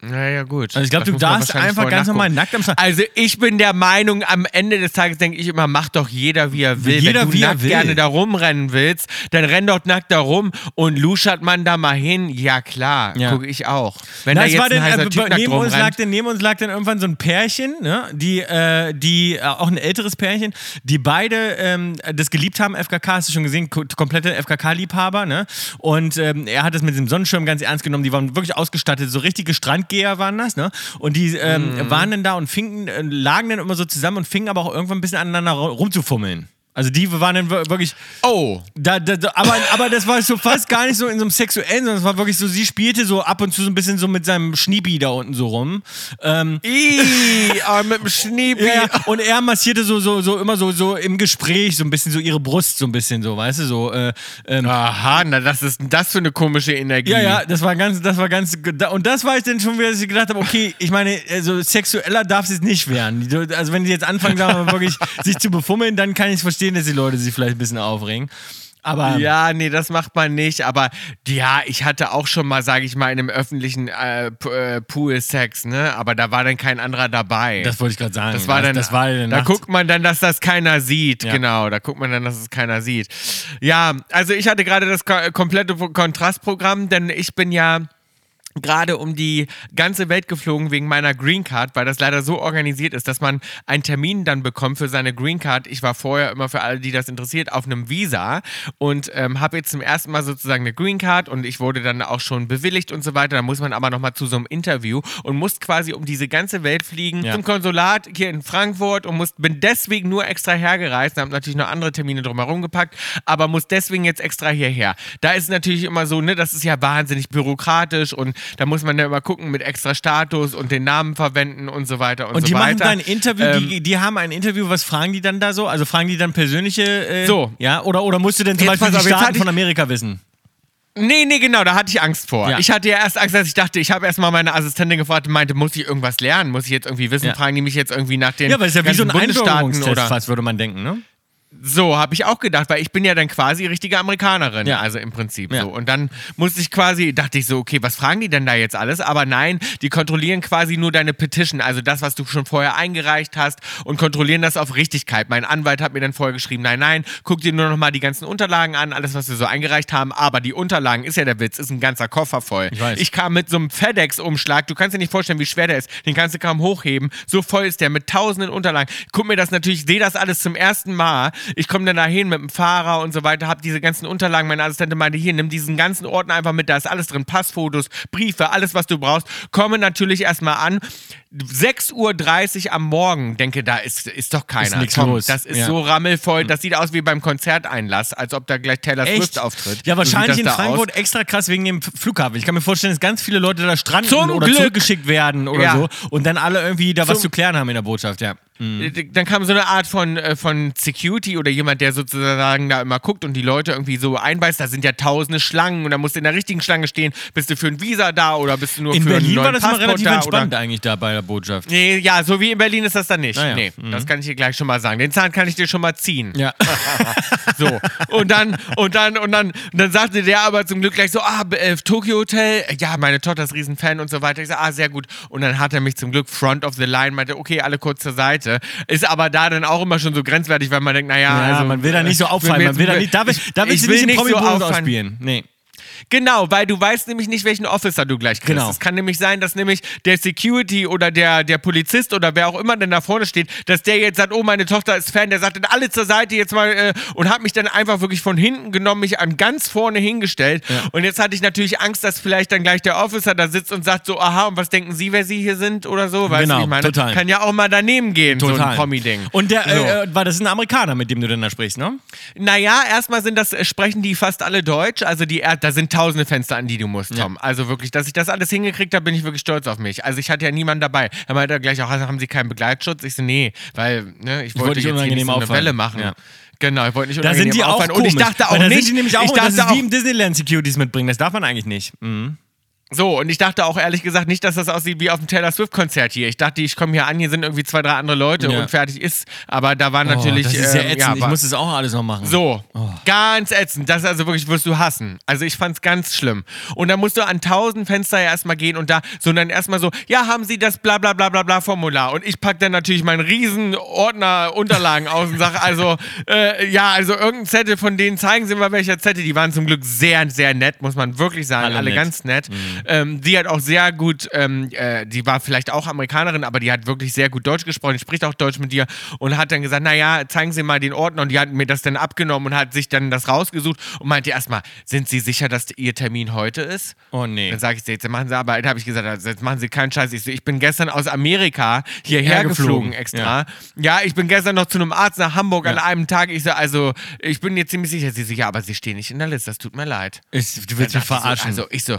Naja, gut. Also ich glaub, Das du darfst einfach ganz normal nackt am Strand- Also ich bin der Meinung, am Ende des Tages denke ich immer, mach doch jeder, wie er will. Jeder, Wenn du wie er nackt will. gerne da rumrennen willst, dann renn doch nackt da rum und luschert man da mal hin. Ja klar, Ja. gucke ich auch. Wenn Na, da jetzt war ein denn, heißer äh, neben, uns lag denn, neben uns lag dann irgendwann so ein Pärchen, ne? die, äh, die äh, auch ein älteres Pärchen, die beide ähm, das geliebt haben, FKK, hast du schon gesehen, ko- komplette FKK-Liebhaber. Ne? Und ähm, er hat es mit dem Sonnenschirm ganz ernst genommen, die waren wirklich ausgestattet, so richtige Strandgeher waren das. Ne? Und die ähm, Mhm. waren dann da und fingen, äh, lagen dann immer so zusammen und fingen aber auch irgendwann ein bisschen aneinander ru- rumzufummeln. Also die waren dann wir- wirklich. Oh. Da, da, da, aber, aber das war so fast gar nicht so in so einem sexuellen, sondern es war wirklich so, sie spielte so ab und zu so ein bisschen so mit seinem Schniepi da unten so rum. Ähm, Ih, oh, mit dem Schniepi. ja, und er massierte so, so, so immer so, so im Gespräch so ein bisschen so ihre Brust so ein bisschen so, weißt du, so. Äh, ähm, Aha, na, das ist das für eine komische Energie. Ja, ja, das war ganz, das war ganz, und das war ich dann schon wieder, dass ich gedacht habe, okay, ich meine, also sexueller darf es jetzt nicht werden. Also wenn die jetzt anfangen, sagen wir wirklich sich zu befummeln, dann kann ich verstehen, dass die Leute sich vielleicht ein bisschen aufregen. Aber Ja, nee, das macht man nicht. Aber ja, ich hatte auch schon mal, sage ich mal, in einem öffentlichen äh, äh, Pool Sex, ne? Aber da war dann kein anderer dabei. das wollte ich gerade sagen. Das war dann, das war dann da guckt man dann, dass das keiner sieht. Ja. Genau, da guckt man dann, dass es keiner sieht. Ja, also ich hatte gerade das ko komplette Kontrastprogramm, denn ich bin ja gerade um die ganze Welt geflogen wegen meiner Green Card, weil das leider so organisiert ist, dass man einen Termin dann bekommt für seine Green Card. Ich war vorher immer für alle, die das interessiert, auf einem Visa und ähm, habe jetzt zum ersten Mal sozusagen eine Green Card und ich wurde dann auch schon bewilligt und so weiter. Da muss man aber nochmal zu so einem Interview und muss quasi um diese ganze Welt fliegen Ja. zum Konsulat hier in Frankfurt und muss, bin deswegen nur extra hergereist, habe natürlich noch andere Termine drumherum gepackt, aber muss deswegen jetzt extra hierher. Da ist natürlich immer so, ne, das ist ja wahnsinnig bürokratisch und da muss man ja immer gucken mit extra Status und den Namen verwenden und so weiter und, und so die weiter. machen dann ein Interview, Ähm, die, die haben ein Interview, was fragen die dann da so? Also fragen die dann persönliche. Äh, So. Ja, oder, oder musst du denn zum Jetzt Beispiel die Staaten von Amerika wissen? Nee, nee, genau, da hatte ich Angst vor. Ja. Ich hatte ja erst Angst, dass ich dachte, ich habe erst mal meine Assistentin gefragt und meinte, muss ich irgendwas lernen? Muss ich jetzt irgendwie wissen? Ja. Fragen die mich jetzt irgendwie nach den Ja, weil es ist ja wie so ein Bundesstaaten oder fast, würde man denken, ne? So, habe ich auch gedacht, weil ich bin ja dann quasi richtige Amerikanerin, Ja. also im Prinzip Ja. so. Und dann musste ich quasi, dachte ich so, okay, was fragen die denn da jetzt alles? Aber nein, die kontrollieren quasi nur deine Petition, also das, was du schon vorher eingereicht hast und kontrollieren das auf Richtigkeit. Mein Anwalt hat mir dann vorher geschrieben, nein, nein, guck dir nur noch mal die ganzen Unterlagen an, alles, was wir so eingereicht haben. Aber die Unterlagen, ist ja der Witz, ist ein ganzer Koffer voll. Ich weiß. Ich kam mit so einem FedEx-Umschlag, du kannst dir nicht vorstellen, wie schwer der ist. Den kannst du kaum hochheben. So voll ist der mit tausenden Unterlagen. Guck mir das natürlich, sehe das alles zum ersten Mal. Ich komme dann dahin mit dem Fahrer und so weiter, habe diese ganzen Unterlagen. Meine Assistentin meinte, hier, nimm diesen ganzen Ordner einfach mit, da ist alles drin. Passfotos, Briefe, alles, was du brauchst. Komme natürlich erstmal an. 6.30 Uhr am Morgen, denke, da ist, ist doch keiner. Ist Komm, los. Das ist Ja. so rammelvoll. Das sieht aus wie beim Konzerteinlass, als ob da gleich Taylor Swift auftritt. Ja, So wahrscheinlich sieht in Frankfurt aus. extra krass wegen dem Flughafen. Ich kann mir vorstellen, dass ganz viele Leute da stranden Zum oder Glück. zurückgeschickt werden oder Ja. so und dann alle irgendwie da was Zum- zu klären haben in der Botschaft, ja. Äh, Dann kam so eine Art von, äh, von Security oder jemand, der sozusagen da immer guckt und die Leute irgendwie so einbeißt. Da sind ja tausende Schlangen und da musst du in der richtigen Schlange stehen. Bist du für ein Visa da oder bist du nur In für einen Berlin neuen war das immer Passport relativ da? entspannt Oder? eigentlich da bei der Botschaft. Nee, ja, so wie in Berlin ist das dann nicht. Ah ja. Nee, das kann ich dir gleich schon mal sagen. Den Zahn kann ich dir schon mal ziehen. Ja. So. Und dann, und dann, und dann, und dann sagte der aber zum Glück gleich so, ah, äh, Tokyo Hotel, ja, meine Tochter ist Riesenfan und so weiter. Ich sag, ah, sehr gut. Und dann hat er mich zum Glück front of the line, meinte, okay, alle kurz zur Seite. Ist aber da dann auch immer schon so grenzwertig, weil man denkt, naja, Ja, also. man will da nicht so äh, auffallen. Man will da nicht, darf ich, darf ich, ich will nicht nicht so auffallen. ausspielen? Nee. Genau, weil du weißt nämlich nicht, welchen Officer du gleich kriegst. Genau. Es kann nämlich sein, dass nämlich der Security oder der, der Polizist oder wer auch immer denn da vorne steht, dass der jetzt sagt, oh, meine Tochter ist Fan, der sagt dann alle zur Seite jetzt mal äh, und hat mich dann einfach wirklich von hinten genommen, mich an ganz vorne hingestellt. Und jetzt hatte ich natürlich Angst, dass vielleicht dann gleich der Officer da sitzt und sagt so, aha, und was denken Sie, wer Sie hier sind oder so? Weißt Genau, du, ich meine? total. Kann ja auch mal daneben gehen, so Total. ein Promi-Ding. Und der, So. äh, war das ein Amerikaner, mit dem du denn da sprichst, ne? Naja, erstmal sind das, äh, sprechen die fast alle Deutsch. Also die, da sind tausende Fenster, an die du musst, Tom. Also wirklich, dass ich das alles hingekriegt habe, bin ich wirklich stolz auf mich. Also ich hatte ja niemanden dabei. Er meinte gleich auch, haben Sie keinen Begleitschutz? Ich so, nee, weil ne, ich wollte wollte nicht jetzt hier nicht unangenehm so eine. Welle machen. Ja. Genau, ich wollte nicht Da sind unangenehm die auch auffallen. komisch. Und ich dachte auch nicht, sind die nämlich auch, ich dachte ist auch, wie im Disneyland Securities mitbringen. Das darf man eigentlich nicht. Mhm. So, und ich dachte auch ehrlich gesagt nicht, dass das aussieht wie auf dem Taylor Swift-Konzert hier. Ich dachte, ich komme hier an, hier sind irgendwie zwei, drei andere Leute Ja. und fertig ist. Aber da war natürlich. oh, das ist ja ähm, ätzend. ich war- muss das auch alles noch machen. so, Oh. ganz ätzend. Das also wirklich wirst du hassen. Also ich fand's ganz schlimm. Und dann musst du an tausend Fenster ja erstmal gehen und da, sondern erstmal so, ja, haben Sie das bla bla bla bla bla Formular. Und ich pack dann natürlich meinen riesen Ordner Unterlagen aus und sag also, äh, ja, also irgendein Zettel von denen zeigen Sie mal welcher Zettel. Die waren zum Glück sehr, sehr nett, muss man wirklich sagen. Alle Alle, nett. ganz nett. Ähm, die hat auch sehr gut, ähm, äh, die war vielleicht auch Amerikanerin, aber die hat wirklich sehr gut Deutsch gesprochen, spricht auch Deutsch mit dir und hat dann gesagt, naja, zeigen Sie mal den Ordner und die hat mir das dann abgenommen und hat sich dann das rausgesucht und meinte erstmal, sind Sie sicher, dass Ihr Termin heute ist? Oh nee. Dann sage ich, jetzt machen Sie aber, dann habe ich gesagt, also jetzt machen Sie keinen Scheiß. Ich, so, ich bin gestern aus Amerika hierher geflogen extra. Ja. ich bin gestern noch zu einem Arzt nach Hamburg an Ja. einem Tag. Ich so, also, ich bin jetzt ziemlich sicher. Sie so, ja, aber Sie stehen nicht in der Liste, das tut mir leid. Ich, du willst mich verarschen. So, also, ich so,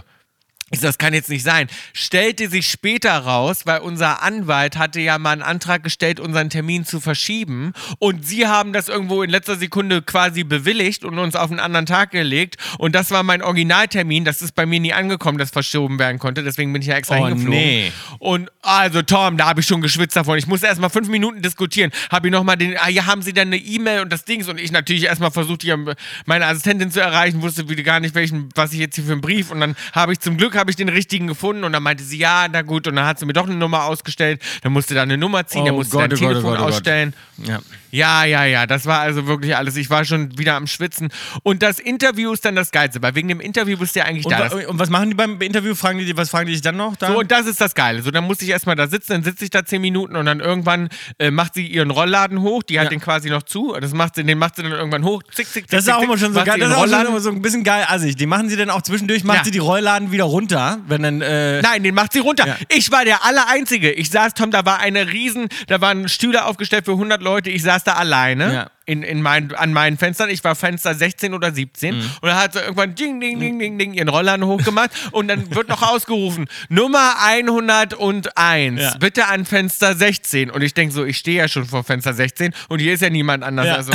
ich so, das kann jetzt nicht sein. Stellte sich später raus, weil unser Anwalt hatte ja mal einen Antrag gestellt, unseren Termin zu verschieben. Und sie haben das irgendwo in letzter Sekunde quasi bewilligt und uns auf einen anderen Tag gelegt. Und das war mein Originaltermin. Das ist bei mir nie angekommen, dass verschoben werden konnte. Deswegen bin ich ja extra Oh, hingeflogen. nee. Und also Tom, da habe ich schon geschwitzt davon. Ich musste erstmal fünf Minuten diskutieren. Habe ich nochmal den, ah ja, haben Sie denn eine E-Mail und das Dings? Und ich natürlich erstmal versucht, hier meine Assistentin zu erreichen, wusste wieder gar nicht, welchen, was ich jetzt hier für einen Brief. Und dann habe ich zum Glück habe ich den richtigen gefunden und dann meinte sie, ja, na gut. Und dann hat sie mir doch eine Nummer ausgestellt. Dann musste da eine Nummer ziehen, Oh dann musste Gott, dann ein oh Gott, oh Telefon Gott, oh Gott. ausstellen. ja. Ja, ja, ja, das war also wirklich alles. Ich war schon wieder am Schwitzen. Und das Interview ist dann das Geilste, weil wegen dem Interview bist du ja eigentlich Und, da. und was machen die beim Interview? Fragen die, was fragen die dich dann noch? Da? so, und das ist das Geile. So, dann musste ich erstmal da sitzen, dann sitze ich da zehn Minuten und dann irgendwann äh, macht sie ihren Rollladen hoch, die hat Ja. den quasi noch zu. Das macht sie, den macht sie dann irgendwann hoch. Zick, zick, zick. das ist auch immer schon so geil. Das ist auch schon so ein bisschen geil assig. Die machen sie dann auch zwischendurch, macht Ja. sie die Rollladen wieder runter, wenn dann. Äh, Nein, den macht sie runter. Ja. Ich war der Allereinzige. Ich saß, Tom, da war eine riesen, da waren Stühle aufgestellt für 100 Leute. Ich saß da alleine Ja. In, in mein, an meinen Fenstern. Ich war Fenster 16 oder 17. Mhm. Und dann hat sie irgendwann ding, ding, ding, ding, ding ihren Rollladen hochgemacht. und dann wird noch ausgerufen, Nummer 101, Ja. bitte an Fenster 16. Und ich denke so, ich stehe ja schon vor Fenster 16 und hier ist ja niemand anders. Ja. Also,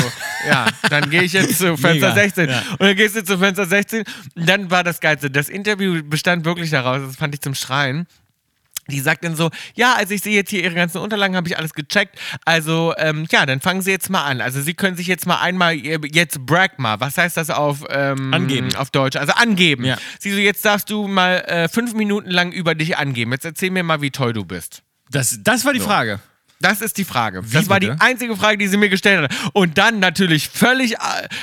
ja, dann gehe ich jetzt zu Fenster Mega, 16. ja. Und dann gehst du zu Fenster 16. Und dann war das Geilste. Das Interview bestand wirklich daraus, das fand ich zum Schreien. Die sagt dann so, ja, also ich sehe jetzt hier Ihre ganzen Unterlagen, habe ich alles gecheckt. Also, ähm, ja, dann fangen Sie jetzt mal an. Also Sie können sich jetzt mal einmal, ihr- jetzt brag mal. Was heißt das auf, ähm, Angeben. auf Deutsch? Also angeben. Ja. Sie so, jetzt darfst du mal äh, fünf Minuten lang über dich angeben. Jetzt erzähl mir mal, wie toll du bist. das, das war die Frage. Das ist die Frage. das war die einzige Frage, die sie mir gestellt hat. Und dann natürlich völlig, äh,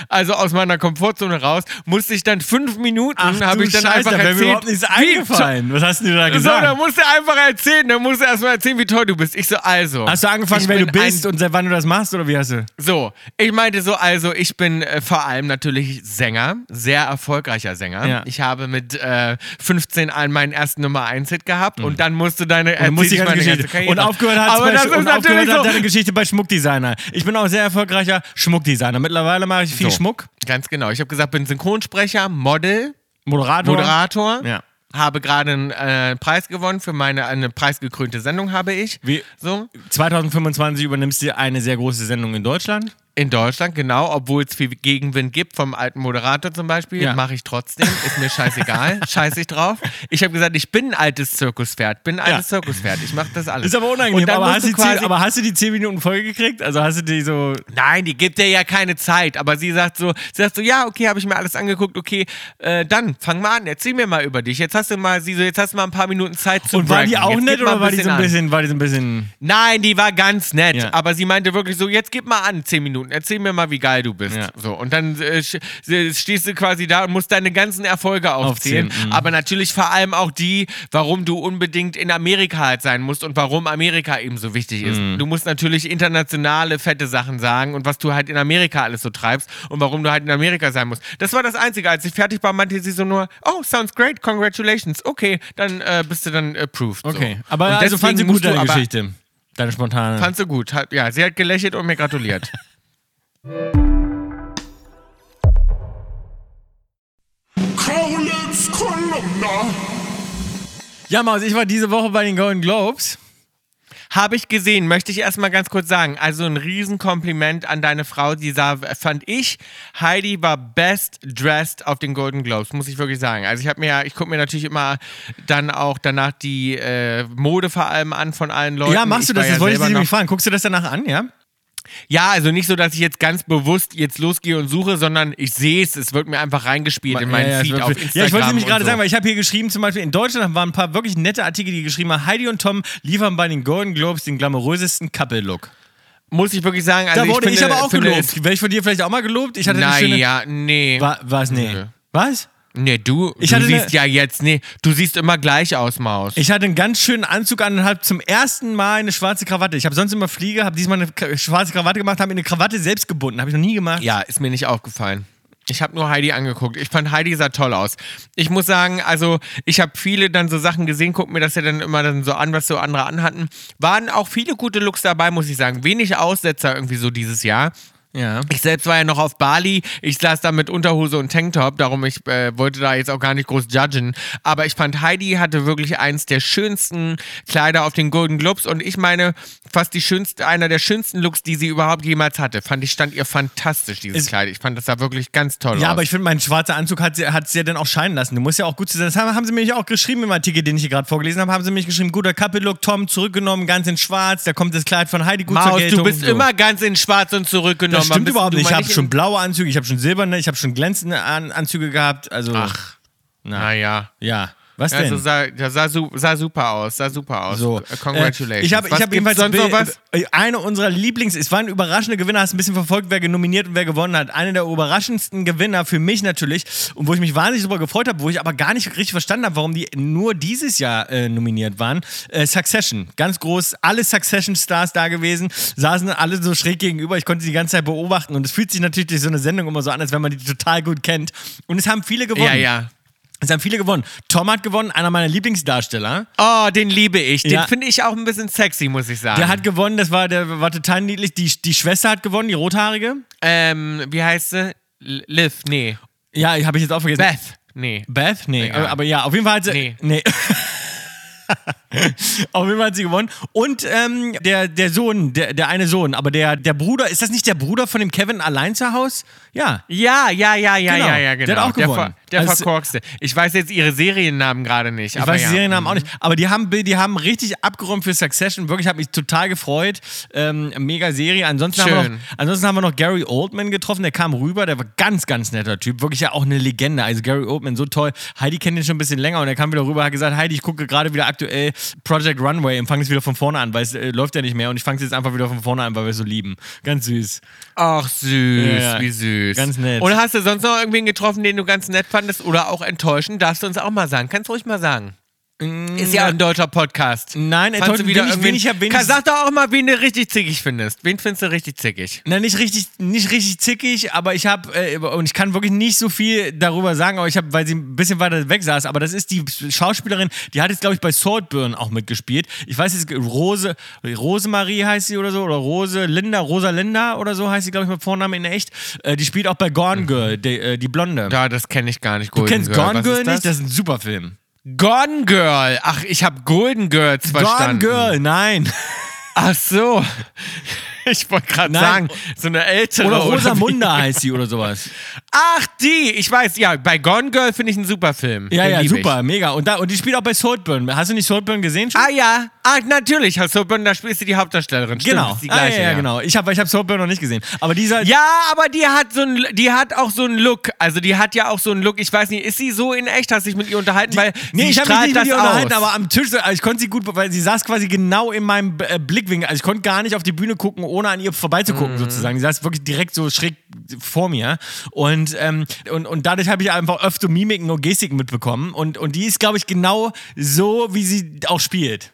also aus meiner Komfortzone raus, musste ich dann fünf Minuten, habe ich dann Scheiße, einfach da erzählt, mir überhaupt nichts wie eingefallen. Was hast du denn da So, gesagt? dann musst du einfach erzählen, dann musst du erstmal erzählen, wie toll du bist. Ich so, also. hast du angefangen, wer du bist und seit wann du das machst oder wie hast du? So, ich meinte so, also ich bin äh, vor allem natürlich Sänger, sehr erfolgreicher Sänger. Ja. Ich habe mit äh, 15 an meinen ersten Nummer 1 Hit gehabt und dann musst du deine, Mhm. Und musst die ganze meine. Karriere. Und aufgehört hat Aber das und aufgehört natürlich hat so, deine Geschichte bei Schmuckdesigner. Ich bin auch sehr erfolgreicher Schmuckdesigner. Mittlerweile mache ich viel So. Schmuck. Ganz genau. Ich habe gesagt, bin Synchronsprecher, Model, Moderator. Moderator. Ja. Habe gerade einen äh, Preis gewonnen für meine eine preisgekrönte Sendung habe ich. Wie, So 2025 übernimmst du eine sehr große Sendung in Deutschland. In Deutschland genau, obwohl es viel Gegenwind gibt vom alten Moderator zum Beispiel, Ja. mache ich trotzdem. Ist mir scheißegal, scheiß ich drauf. Ich habe gesagt, ich bin ein altes Zirkuspferd, bin ein altes Zirkuspferd. Ich mache das alles. Ist aber unangenehm. Aber hast, du die quasi- zehn, aber hast du die 10 Minuten voll gekriegt? Also hast du die so. Nein, die gibt dir ja keine Zeit. Aber sie sagt so, sie sagt so, ja, okay, habe ich mir alles angeguckt, okay, äh, dann fang mal an, erzähl mir mal über dich. Jetzt hast du mal, sie so, jetzt hast du mal ein paar Minuten Zeit zu Und war die auch Jetzt nett oder war die so ein an. bisschen, war die so ein bisschen. Nein, die war ganz nett, Ja. aber sie meinte wirklich so, jetzt gib mal an, zehn Minuten, erzähl mir mal, wie geil du bist. Ja. So, und dann äh, stehst du quasi da und musst deine ganzen Erfolge aufzählen, Aufzählen, mhm. aber natürlich vor allem auch die, warum du unbedingt in Amerika halt sein musst und warum Amerika eben so wichtig ist. Mhm. Du musst natürlich internationale, fette Sachen sagen und was du halt in Amerika alles so treibst und warum du halt in Amerika sein musst. Das war das Einzige. Als ich fertig war, meinte sie so nur, oh, sounds great, congratulations. Okay, dann äh, bist du dann approved. Okay. So. Aber Und also fand sie gut du deine Geschichte. Deine spontane. Fand sie gut. Ja, sie hat gelächelt und mir gratuliert. Kaulitz Kolumna. ja, Maus, ich war diese Woche bei den Golden Globes. Habe ich gesehen, möchte ich erstmal ganz kurz sagen. Also ein Riesenkompliment an deine Frau, die sah, fand ich, Heidi war best dressed auf den Golden Globes, muss ich wirklich sagen. Also ich habe mir ich gucke mir natürlich immer dann auch danach die äh, Mode vor allem an von allen Leuten. ja, machst du Ich das? Das ja wollte ich dich nämlich fragen. Guckst du das danach an, ja? Ja, also nicht so, dass ich jetzt ganz bewusst jetzt losgehe und suche, sondern ich sehe es, es wird mir einfach reingespielt in meinen ja, ja, Feed auf Instagram. Ja, ich wollte nämlich gerade so. sagen, weil ich habe hier geschrieben, zum Beispiel in Deutschland waren ein paar wirklich nette Artikel, die geschrieben haben, Heidi und Tom liefern bei den Golden Globes den glamourösesten Couple-Look. muss ich wirklich sagen, also da wurde ich, finde, aber auch finde gelobt. Wäre ich von dir vielleicht auch mal gelobt? Ich hatte eine schöne... Naja, nee. Wa was? Nee. Was? Nee, du, Ich du siehst ne- ja jetzt, nee, du siehst immer gleich aus, Maus. Ich hatte einen ganz schönen Anzug an und habe zum ersten Mal eine schwarze Krawatte. Ich habe sonst immer Fliege, habe diesmal eine schwarze Krawatte gemacht, habe mir eine Krawatte selbst gebunden. Habe ich noch nie gemacht. Ja, ist mir nicht aufgefallen. Ich habe nur Heidi angeguckt. Ich fand Heidi sah toll aus. Ich muss sagen, also ich habe viele dann so Sachen gesehen, guck mir das ja dann immer dann so an, was so andere anhatten. Waren auch viele gute Looks dabei, muss ich sagen. Wenig Aussetzer irgendwie so dieses Jahr. Ja. Ich selbst war ja noch auf Bali. Ich saß da mit Unterhose und Tanktop, darum ich äh, wollte da jetzt auch gar nicht groß judgen. Aber ich fand, Heidi hatte wirklich eins der schönsten Kleider auf den Golden Globes und ich meine, fast die schönste, einer der schönsten Looks, die sie überhaupt jemals hatte. Fand ich, stand ihr fantastisch, dieses Es- Kleid. Ich fand das sah wirklich ganz toll Ja, aus. aber ich finde, mein schwarzer Anzug hat sie, hat sie ja dann auch scheinen lassen. Du musst ja auch gut zu sein. Das haben, haben sie mir auch geschrieben im Artikel, den ich hier gerade vorgelesen habe. Haben sie mich geschrieben, guter Couple-Look, Tom zurückgenommen, ganz in schwarz. Da kommt das Kleid von Heidi gut zur Maus, Geltung. du bist so. immer ganz in schwarz und zurückgenommen. Das stimmt überhaupt nicht. Ich habe schon blaue Anzüge, ich habe schon silberne, ich habe schon glänzende An Anzüge gehabt. Also, Ach, na, naja. ja. Was denn? Also sah, sah, sah super aus, sah super aus. So, Äh, Congratulations. Ich habe ich hab jedenfalls sonst noch was? äh, eine unserer Lieblings, es war ein überraschender Gewinner, hast ein bisschen verfolgt, wer nominiert und wer gewonnen hat. Einer der überraschendsten Gewinner für mich natürlich und wo ich mich wahnsinnig darüber gefreut habe, wo ich aber gar nicht richtig verstanden habe, warum die nur dieses Jahr äh, nominiert waren. Äh, Succession, ganz groß, alle Succession-Stars da gewesen, saßen alle so schräg gegenüber, ich konnte sie die ganze Zeit beobachten und es fühlt sich natürlich durch so eine Sendung immer so an, als wenn man die total gut kennt. Und es haben viele gewonnen. Ja, ja. Es haben viele gewonnen. Tom hat gewonnen, einer meiner Lieblingsdarsteller. Oh, den liebe ich. Den Ja. finde ich auch ein bisschen sexy, muss ich sagen. Der hat gewonnen, das war, der war total niedlich. Die, die Schwester hat gewonnen, die rothaarige. ähm, wie heißt sie? Liv, nee. Ja, habe ich jetzt auch vergessen. Beth, nee. Beth? Nee, Egal. aber ja, auf jeden Fall hat sie. Nee. nee. auf jeden Fall hat sie gewonnen. Und ähm, der, der Sohn, der, der eine Sohn, aber der, der Bruder, ist das nicht der Bruder von dem Kevin allein zu Hause? Ja. Ja, ja, ja, ja, Genau. ja, ja, Der genau. hat auch der, gewonnen. Der Also- verkorkste. Ich weiß jetzt ihre Seriennamen gerade nicht. Ich aber weiß ja. die Seriennamen auch nicht. Aber die haben, die haben richtig abgeräumt für Succession. Wirklich, habe mich total gefreut. Ähm, mega Serie. Ansonsten haben, wir noch, ansonsten haben wir noch Gary Oldman getroffen. Der kam rüber. Der war ganz, ganz netter Typ. Wirklich ja auch eine Legende. Also Gary Oldman, so toll. Heidi kennt ihn schon ein bisschen länger und er kam wieder rüber, hat gesagt, Heidi, ich gucke gerade wieder aktuell Project Runway und fange es wieder von vorne an, weil es äh, läuft ja nicht mehr und ich fange es jetzt einfach wieder von vorne an, weil wir es so lieben. Ganz süß. Ach, süß, Ja, ja. wie süß. Ganz nett. Und hast du sonst noch irgendwen getroffen, den du ganz nett fandest oder auch enttäuschend? Darfst du uns auch mal sagen. Kannst ruhig mal sagen. Ist ja ein deutscher Podcast. Nein, enttäuschend du wieder ich- wen ich hab- Sag doch auch mal, wen du richtig zickig findest. Wen findest du richtig zickig? Na, nicht richtig, nicht richtig zickig, aber ich habe, äh, und ich kann wirklich nicht so viel darüber sagen, aber ich habe, weil sie ein bisschen weiter weg saß, aber das ist die Schauspielerin, die hat jetzt, glaube ich, bei Saltburn auch mitgespielt. Ich weiß jetzt, Rose, Rosemarie heißt sie oder so, oder Rose Linda, Rosa Linda oder so heißt sie, glaube ich, mit Vornamen in echt. Äh, die spielt auch bei Gone Girl, die, äh, die Blonde. Ja, das kenne ich gar nicht. du kennst Girl. Gone Girl nicht? Das ist ein super Film. Gone Girl. Ach, ich habe Golden Girls Gone verstanden. Girl, nein. Ach so. Ich wollte gerade sagen, so eine ältere. Oder wie? Rosamunda heißt sie oder sowas. Ach, die. Ich weiß, ja, bei Gone Girl finde ich einen super Film. Ja, Den ja, super, mega. Und, da, und die spielt auch bei Saltburn. Hast du nicht Saltburn gesehen schon? Ich. Ah ja, ah, natürlich. Du, da spielst du die Hauptdarstellerin. Stimmt, Genau. ist die ah, gleiche, ja, ja, genau. Ich habe ich hab Saltburn noch nicht gesehen. Aber dieser. Ja, aber die hat so ein, die hat auch so einen Look. Also die hat ja auch so einen Look. Ich weiß nicht, ist sie so in echt? Hast du dich mit ihr unterhalten? Weil Nee, sie ich habe mich nicht mit das ihr unterhalten, aber am Tisch, also ich konnte sie gut, weil sie saß quasi genau in meinem äh, Blickwinkel. Also ich konnte gar nicht auf die Bühne gucken, ohne an ihr vorbeizugucken, Mhm. sozusagen. Die saß wirklich direkt so schräg vor mir. Und, ähm, und, und dadurch habe ich einfach öfter Mimiken und Gestiken mitbekommen. Und, und die ist, glaube ich, genau so, wie sie auch spielt.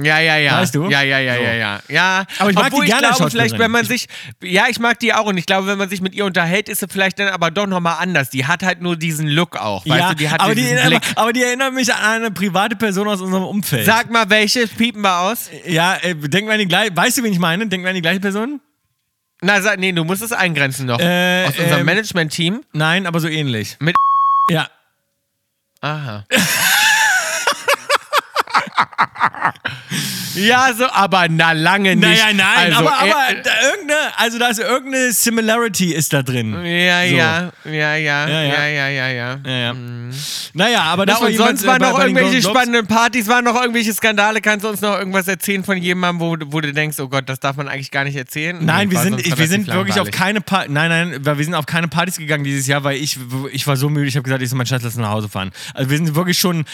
Ja, ja, ja. Weißt du? Ja, ja, ja, So. ja, ja. ja. Aber ich mag Obwohl die gerne ich glaube, vielleicht, wenn man sich, ja, ich mag die auch und ich glaube, wenn man sich mit ihr unterhält, ist sie vielleicht dann aber doch nochmal anders. Die hat halt nur diesen Look auch, weißt ja, du, die hat aber, die, diesen aber, Blick. aber die erinnert mich an eine private Person aus unserem Umfeld. Sag mal, welche piepen wir aus? ja, äh, denk mal an die gleiche. Weißt du, wen ich meine? Denk mal an die gleiche Person? Na, sag, nee, du musst es eingrenzen noch. Äh, aus unserem ähm, Management-Team. Nein, aber so ähnlich. Mit- Ja. Aha. ja, so, aber na lange nicht. Naja, nein, also, aber, aber äh, da irgendeine, also da ist irgendeine Similarity ist da drin. ja, So. ja, ja, ja, Ja, ja, ja. ja, ja, ja. Ja, ja. Naja, aber das Na, war und sonst äh, waren bei- noch bei irgendwelche spannenden Partys, waren noch irgendwelche Skandale. Kannst du uns noch irgendwas erzählen von jemandem, wo, wo du denkst, oh Gott, das darf man eigentlich gar nicht erzählen? Nein, wir sind, wir sind wirklich auf keine pa Nein, nein, wir sind auf keine Partys gegangen dieses Jahr, weil ich, ich war so müde, ich habe gesagt, ich soll meinen Schatz lassen nach Hause fahren. Also wir sind wirklich schon,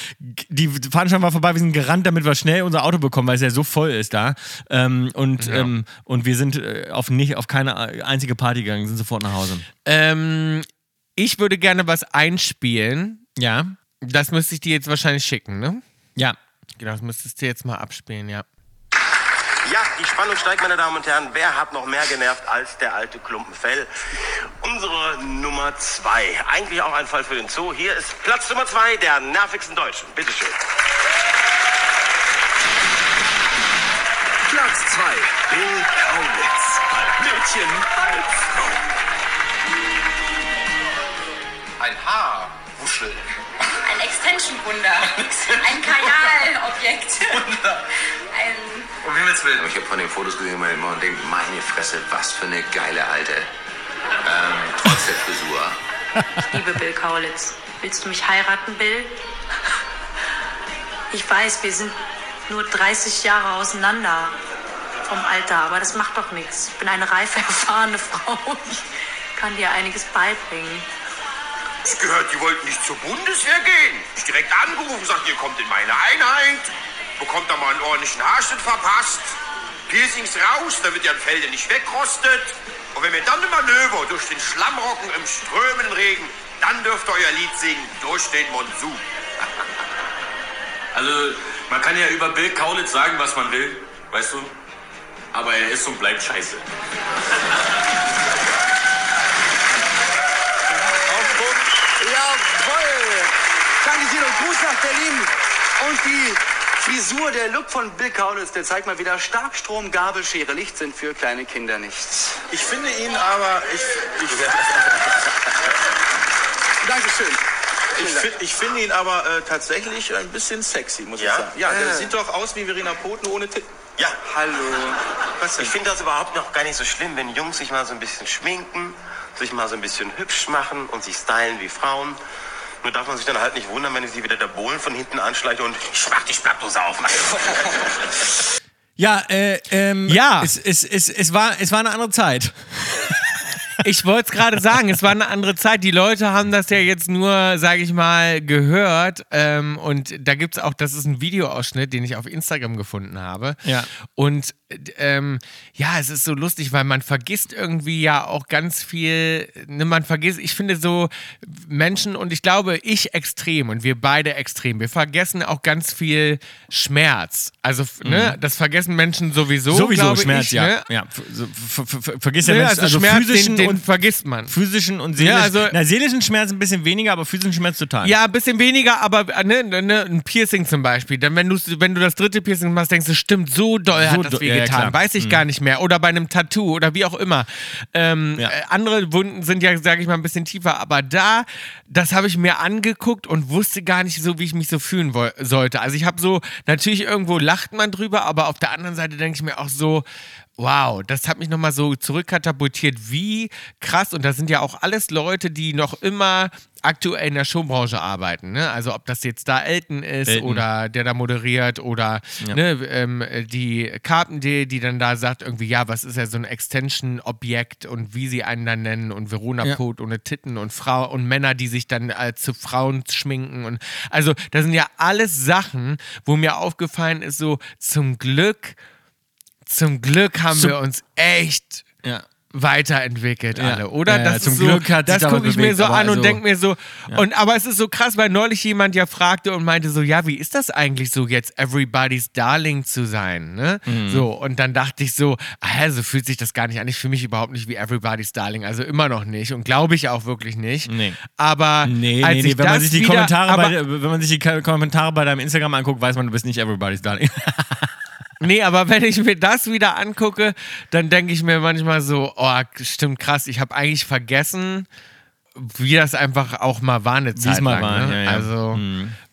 die Veranstaltung war vorbei, wir sind gerannt, damit wir schnell unser Auto bekommen, weil es ja so voll ist da. Ähm, und, Ja. ähm, und wir sind äh, auf, nicht, auf keine einzige Party gegangen, sind sofort nach Hause. Ähm, Ich würde gerne was einspielen. Ja. Das müsste ich dir jetzt wahrscheinlich schicken, ne? Ja. Genau, das müsstest du jetzt mal abspielen, ja. Ja, die Spannung steigt, meine Damen und Herren. Wer hat noch mehr genervt als der alte Klumpenfell? Unsere Nummer zwei. Eigentlich auch ein Fall für den Zoo. Hier ist Platz Nummer zwei der nervigsten Deutschen. Bitteschön. Platz zwei. Bill Kaulitz. Halb Mädchen. Ein Haarwuschel. Ein Extension-Wunder. Ein Kanalobjekt. Ein Um Himmels Willen. Ich habe von den Fotos gesehen immer und denke, meine Fresse, was für eine geile Alte. Ähm, trotz der Frisur. Liebe Bill Kaulitz, willst du mich heiraten, Bill? Ich weiß, wir sind nur 30 Jahre auseinander vom Alter, aber das macht doch nichts. Ich bin eine reife, erfahrene Frau. Ich kann dir einiges beibringen. Ich gehört, die wollten nicht zur Bundeswehr gehen. Ich direkt angerufen, sagt, ihr kommt in meine Einheit. Bekommt da mal einen ordentlichen Haarschnitt verpasst. Piercings raus, damit ihr an Felde nicht wegrostet. Und wenn wir dann im Manöver durch den Schlammrocken im strömenden Regen, dann dürft ihr euer Lied singen, durch den Monsun. Also, man kann ja über Bill Kaulitz sagen, was man will, weißt du? Aber er ist und bleibt scheiße. Jawohl! Danke, und Gruß nach Berlin. Und die Frisur, der Look von Bill Kaulitz, der zeigt mal wieder Starkstrom, Gabelschere, Licht sind für kleine Kinder nichts. Ich finde ihn aber, ich, ich, Dankeschön. Ich, fi- ich finde ihn aber äh, tatsächlich ein bisschen sexy, muss Ja? ich sagen. Ja, der Äh. sieht doch aus wie Verena Poten ohne Titten. Ja, Hallo. Ich finde das überhaupt noch gar nicht so schlimm, wenn Jungs sich mal so ein bisschen schminken, sich mal so ein bisschen hübsch machen und sich stylen wie Frauen. Nur darf man sich dann halt nicht wundern, wenn sie wieder der Bohlen von hinten anschleicht und ich mach die Splattdose auf. Ja, äh, ähm, Ja. Es, es, es, es, war, es war eine andere Zeit. Ich wollte es gerade sagen, es war eine andere Zeit. Die Leute haben das ja jetzt nur, sage ich mal, gehört. Ähm, und da gibt es auch, das ist ein Videoausschnitt, den ich auf Instagram gefunden habe. Ja. Und ähm, ja, es ist so lustig, weil man vergisst irgendwie ja auch ganz viel. Ne, man vergisst, ich finde so Menschen und ich glaube, ich extrem und wir beide extrem. Wir vergessen auch ganz viel Schmerz. Also, f- ne, das vergessen Menschen sowieso. Mhm. Sowieso Schmerz, ich, ja. Ne? ja. Ver- so- ver- ver- ver- Vergiss ja Ne, Mensch, also, also Schmerz, physischen den, den und vergisst man. physischen und seelischen. also- na, seelischen Schmerz ein bisschen weniger, aber physischen Schmerz total. Ja, ein bisschen weniger, aber äh, ne, ne, ne, ein Piercing zum Beispiel. Dann, wenn, du's- wenn du das dritte Piercing machst, denkst du, stimmt, so doll So hat das do- ja, ja. Mhm. Weiß ich gar nicht mehr. Oder bei einem Tattoo oder wie auch immer. Ähm, Ja. äh, andere Wunden sind ja, sage ich mal, ein bisschen tiefer. Aber da, das habe ich mir angeguckt und wusste gar nicht so, wie ich mich so fühlen sollte. Also ich habe so, natürlich irgendwo lacht man drüber, aber auf der anderen Seite denke ich mir auch so, Wow, das hat mich nochmal so zurückkatapultiert, wie krass. Und das sind ja auch alles Leute, die noch immer aktuell in der Showbranche arbeiten. Ne? Also ob das jetzt da Elton ist Elton. oder der da moderiert oder ne, ähm, die Carpendale, die dann da sagt irgendwie, ja, was ist ja so ein Extension-Objekt und wie sie einen dann nennen und Verona Ja. Ohne Titten und Frau und Männer, die sich dann äh, zu Frauen schminken und also das sind ja alles Sachen, wo mir aufgefallen ist, so zum Glück zum Glück haben Zum- wir uns echt Ja. Weiterentwickelt Ja. alle, oder? Ja, ja, das zum so, Glück hat das gucke ich mir so an und also- denke mir so, und aber es ist so krass, weil neulich jemand ja fragte und meinte so, ja, wie ist das eigentlich so jetzt Everybody's Darling zu sein, ne? Mhm. So und dann dachte ich so, ah, so fühlt sich das gar nicht an. Ich fühle mich überhaupt nicht wie Everybody's Darling, also immer noch nicht und glaube ich auch wirklich nicht. Nee. Aber Nee, als nee, nee. Wenn man sich die wieder, Kommentare aber, bei, wenn man sich die Ka- Kommentare bei deinem Instagram anguckt, weiß man, du bist nicht everybody's darling. Nee, aber wenn ich mir das wieder angucke, dann denke ich mir manchmal so, oh, stimmt krass, ich habe eigentlich vergessen, wie das einfach auch mal war eine Zeit mal lang. war, ne? ja, ja. Also,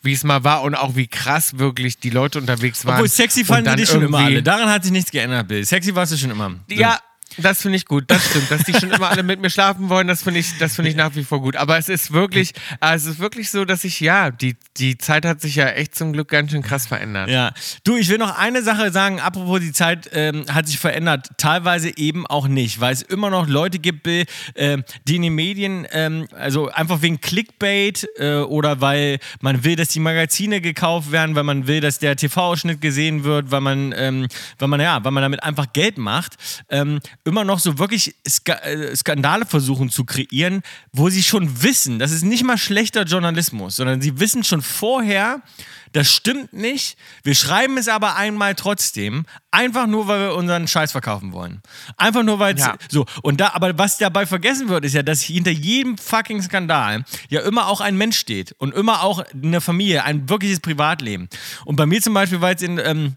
wie es mal war und auch wie krass wirklich die Leute unterwegs waren. Obwohl sexy fanden die dich schon immer alle. Daran hat sich nichts geändert, Bill. Sexy warst du schon immer. So. Ja, das finde ich gut, das stimmt. Dass die schon immer alle mit mir schlafen wollen, das finde ich, das finde ich nach wie vor gut. Aber es ist wirklich, äh, es ist wirklich so, dass ich, ja, die, die Zeit hat sich ja echt zum Glück ganz schön krass verändert. Ja, du, ich will noch eine Sache sagen, apropos die Zeit ähm, hat sich verändert, teilweise eben auch nicht, weil es immer noch Leute gibt, Bill, ähm, die in den Medien, ähm, also einfach wegen Clickbait äh, oder weil man will, dass die Magazine gekauft werden, weil man will, dass der TV-Ausschnitt gesehen wird, weil man, ähm, weil man, ja, weil man damit einfach Geld macht, ähm, immer noch so wirklich äh, Skandale versuchen zu kreieren, wo sie schon wissen, das ist nicht mal schlechter Journalismus, sondern sie wissen schon vorher, das stimmt nicht. Wir schreiben es aber einmal trotzdem, einfach nur, weil wir unseren Scheiß verkaufen wollen. Einfach nur, weil es Ja. so. Und da, aber was dabei vergessen wird, ist ja, dass hinter jedem fucking Skandal ja immer auch ein Mensch steht und immer auch eine Familie, ein wirkliches Privatleben. Und bei mir zum Beispiel war jetzt in ähm,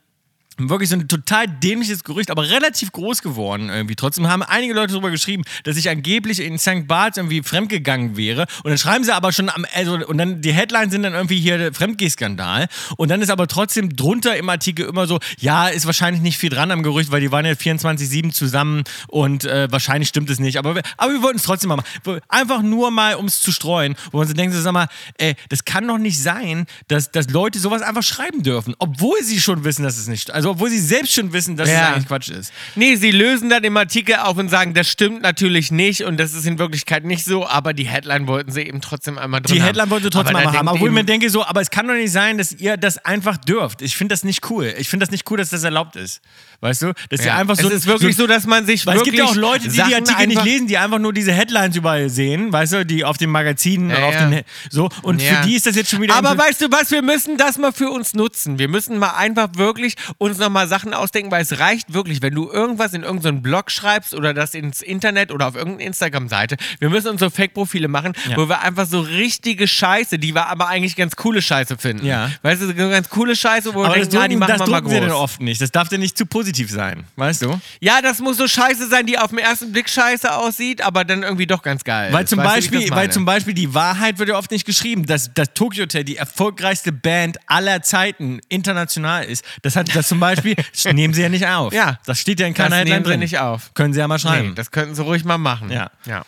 wirklich so ein total dämliches Gerücht, aber relativ groß geworden irgendwie. Trotzdem haben einige Leute darüber geschrieben, dass ich angeblich in St. Barts irgendwie fremdgegangen wäre. Und dann schreiben sie aber schon am, also, und dann die Headlines sind dann irgendwie hier Fremdgehskandal. Und dann ist aber trotzdem drunter im Artikel immer so, ja, ist wahrscheinlich nicht viel dran am Gerücht, weil die waren ja 24-7 zusammen und äh, wahrscheinlich stimmt es nicht. Aber, aber wir wollten es trotzdem mal machen. Einfach nur mal, um es zu streuen, wo man so denkt, sag mal, ey, das kann doch nicht sein, dass, dass Leute sowas einfach schreiben dürfen, obwohl sie schon wissen, dass es nicht, also obwohl sie selbst schon wissen, dass es Ja. eigentlich Quatsch ist. Nee, sie lösen dann im Artikel auf und sagen, das stimmt natürlich nicht und das ist in Wirklichkeit nicht so, aber die Headline wollten sie eben trotzdem einmal drin Die haben. Headline wollte trotzdem Aber da mal haben, denkt obwohl ich mir eben- denke so, aber es kann doch nicht sein, dass ihr das einfach dürft. Ich finde das nicht cool. Ich finde das nicht cool, dass das erlaubt ist. Weißt du? Dass ihr Ja. einfach so es ist wirklich so, dass man sich Weil es wirklich gibt ja auch Leute, die die Sachen Artikel nicht einfach- lesen, die einfach nur diese Headlines überall sehen, weißt du, die auf den Magazinen, Ja, auf ja. den so und Ja. für die ist das jetzt schon wieder Aber weißt du was, wir müssen das mal für uns nutzen. Wir müssen mal einfach wirklich uns nochmal Sachen ausdenken, weil es reicht wirklich, wenn du irgendwas in irgendeinen Blog schreibst oder das ins Internet oder auf irgendeine Instagram-Seite. Wir müssen unsere Fake-Profile machen, Ja. wo wir einfach so richtige Scheiße, die wir aber eigentlich ganz coole Scheiße finden. Ja. Weißt du, so ganz coole Scheiße, wo wir aber das denken, ah, die machen das wir mal drucken sie groß. oft nicht. Das darf dann nicht zu positiv sein, weißt du? Ja, das muss so Scheiße sein, die auf den ersten Blick scheiße aussieht, aber dann irgendwie doch ganz geil. Weil zum, Weißt du, Beispiel, das weil zum Beispiel die Wahrheit wird ja oft nicht geschrieben, dass das Tokyo Hotel die erfolgreichste Band aller Zeiten international ist. Das hat das zum Beispiel, nehmen sie ja nicht auf. Ja. Das steht ja in keiner Das Headline nehmen sie drin. nicht auf. Können sie ja mal schreiben. Nee, das könnten sie ruhig mal machen. Ja. ja.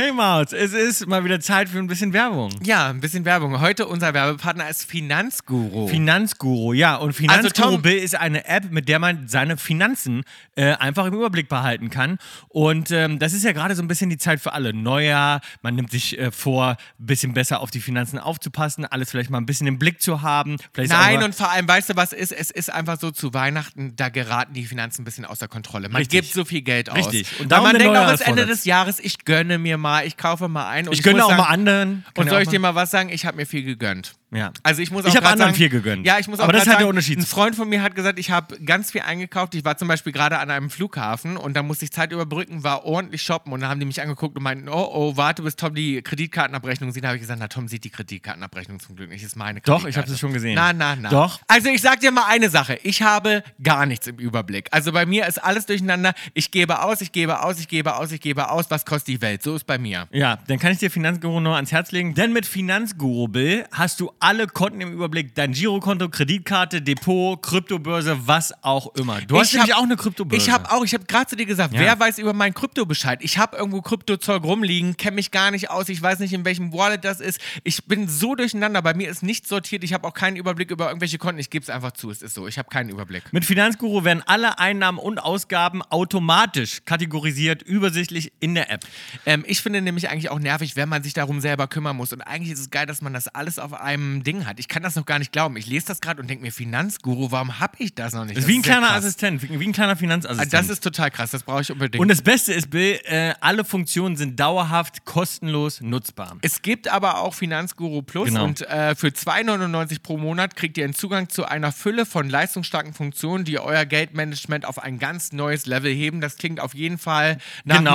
Hey Maus, es ist mal wieder Zeit für ein bisschen Werbung. Ja, ein bisschen Werbung. Heute unser Werbepartner ist Finanzguru. Finanzguru, ja. Und Finanzguru Also Tom- Bill ist eine App, mit der man seine Finanzen äh, einfach im Überblick behalten kann. Und ähm, das ist ja gerade so ein bisschen die Zeit für alle. Neujahr, man nimmt sich äh, vor, ein bisschen besser auf die Finanzen aufzupassen, alles vielleicht mal ein bisschen im Blick zu haben. Vielleicht Nein, und vor allem, weißt du, was ist? Es ist einfach so zu Weihnachten, da geraten die Finanzen ein bisschen außer Kontrolle. Man Richtig. gibt so viel Geld aus. Richtig. Und Und man denkt auch Neujahrsvorsatz. Ende des Jahres, ich gönne mir mal, ich kaufe mal ein. Und ich gönne auch sagen, mal anderen. Kann Und ja soll ich mal- dir mal was sagen? Ich habe mir viel gegönnt. Ja. Also ich muss auch Ich habe anderen sagen, viel gegönnt. Ja, ich muss auch Aber das ist grad halt der Unterschied. Ein Freund von mir hat gesagt, ich habe ganz viel eingekauft. Ich war zum Beispiel gerade an einem Flughafen und da musste ich Zeit überbrücken, war ordentlich shoppen und dann haben die mich angeguckt und meinten, oh, oh, warte, bis Tom die Kreditkartenabrechnung sieht. Da habe ich gesagt, na, Tom sieht die Kreditkartenabrechnung zum Glück nicht. Das ist meine Doch, Kreditkarte. ich habe das schon gesehen. Na, na, na. Doch. Also ich sag dir mal eine Sache. Ich habe gar nichts im Überblick. Also bei mir ist alles durcheinander. Ich gebe aus, ich gebe aus, ich gebe aus, ich gebe aus. Was kostet die Welt? So ist bei mir. Ja, dann kann ich dir Finanzguru noch ans Herz legen. Denn mit Finanzguru, Bill, hast du alle Konten im Überblick. Dein Girokonto, Kreditkarte, Depot, Kryptobörse, was auch immer. Du hast Ich nämlich hab- auch eine Kryptobörse. Ich habe auch, ich habe gerade zu dir gesagt, Ja. wer weiß über mein Krypto Bescheid? Ich habe irgendwo Kryptozeug rumliegen, kenne mich gar nicht aus, ich weiß nicht, in welchem Wallet das ist. Ich bin so durcheinander, bei mir ist nichts sortiert, ich habe auch keinen Überblick über irgendwelche Konten. Ich gebe es einfach zu, es ist so, ich habe keinen Überblick. Mit Finanzguru werden alle Einnahmen und Ausgaben automatisch kategorisiert, übersichtlich in der App. Ähm, ich finde nämlich eigentlich auch nervig, wenn man sich darum selber kümmern muss. Und eigentlich ist es geil, dass man das alles auf einem Ding hat. Ich kann das noch gar nicht glauben. Ich lese das gerade und denke mir, Finanzguru, warum habe ich das noch nicht? Das ist wie ein kleiner krass. Assistent, wie wie ein kleiner Finanzassistent. Das ist total krass, das brauche ich unbedingt. und das Beste ist, Bill, äh, alle Funktionen sind dauerhaft kostenlos nutzbar. Es gibt aber auch Finanzguru Plus Genau. und äh, für 2,99 pro Monat kriegt ihr einen Zugang zu einer Fülle von leistungsstarken Funktionen, die euer Geldmanagement auf ein ganz neues Level heben. Das klingt auf jeden Fall nach, Genau.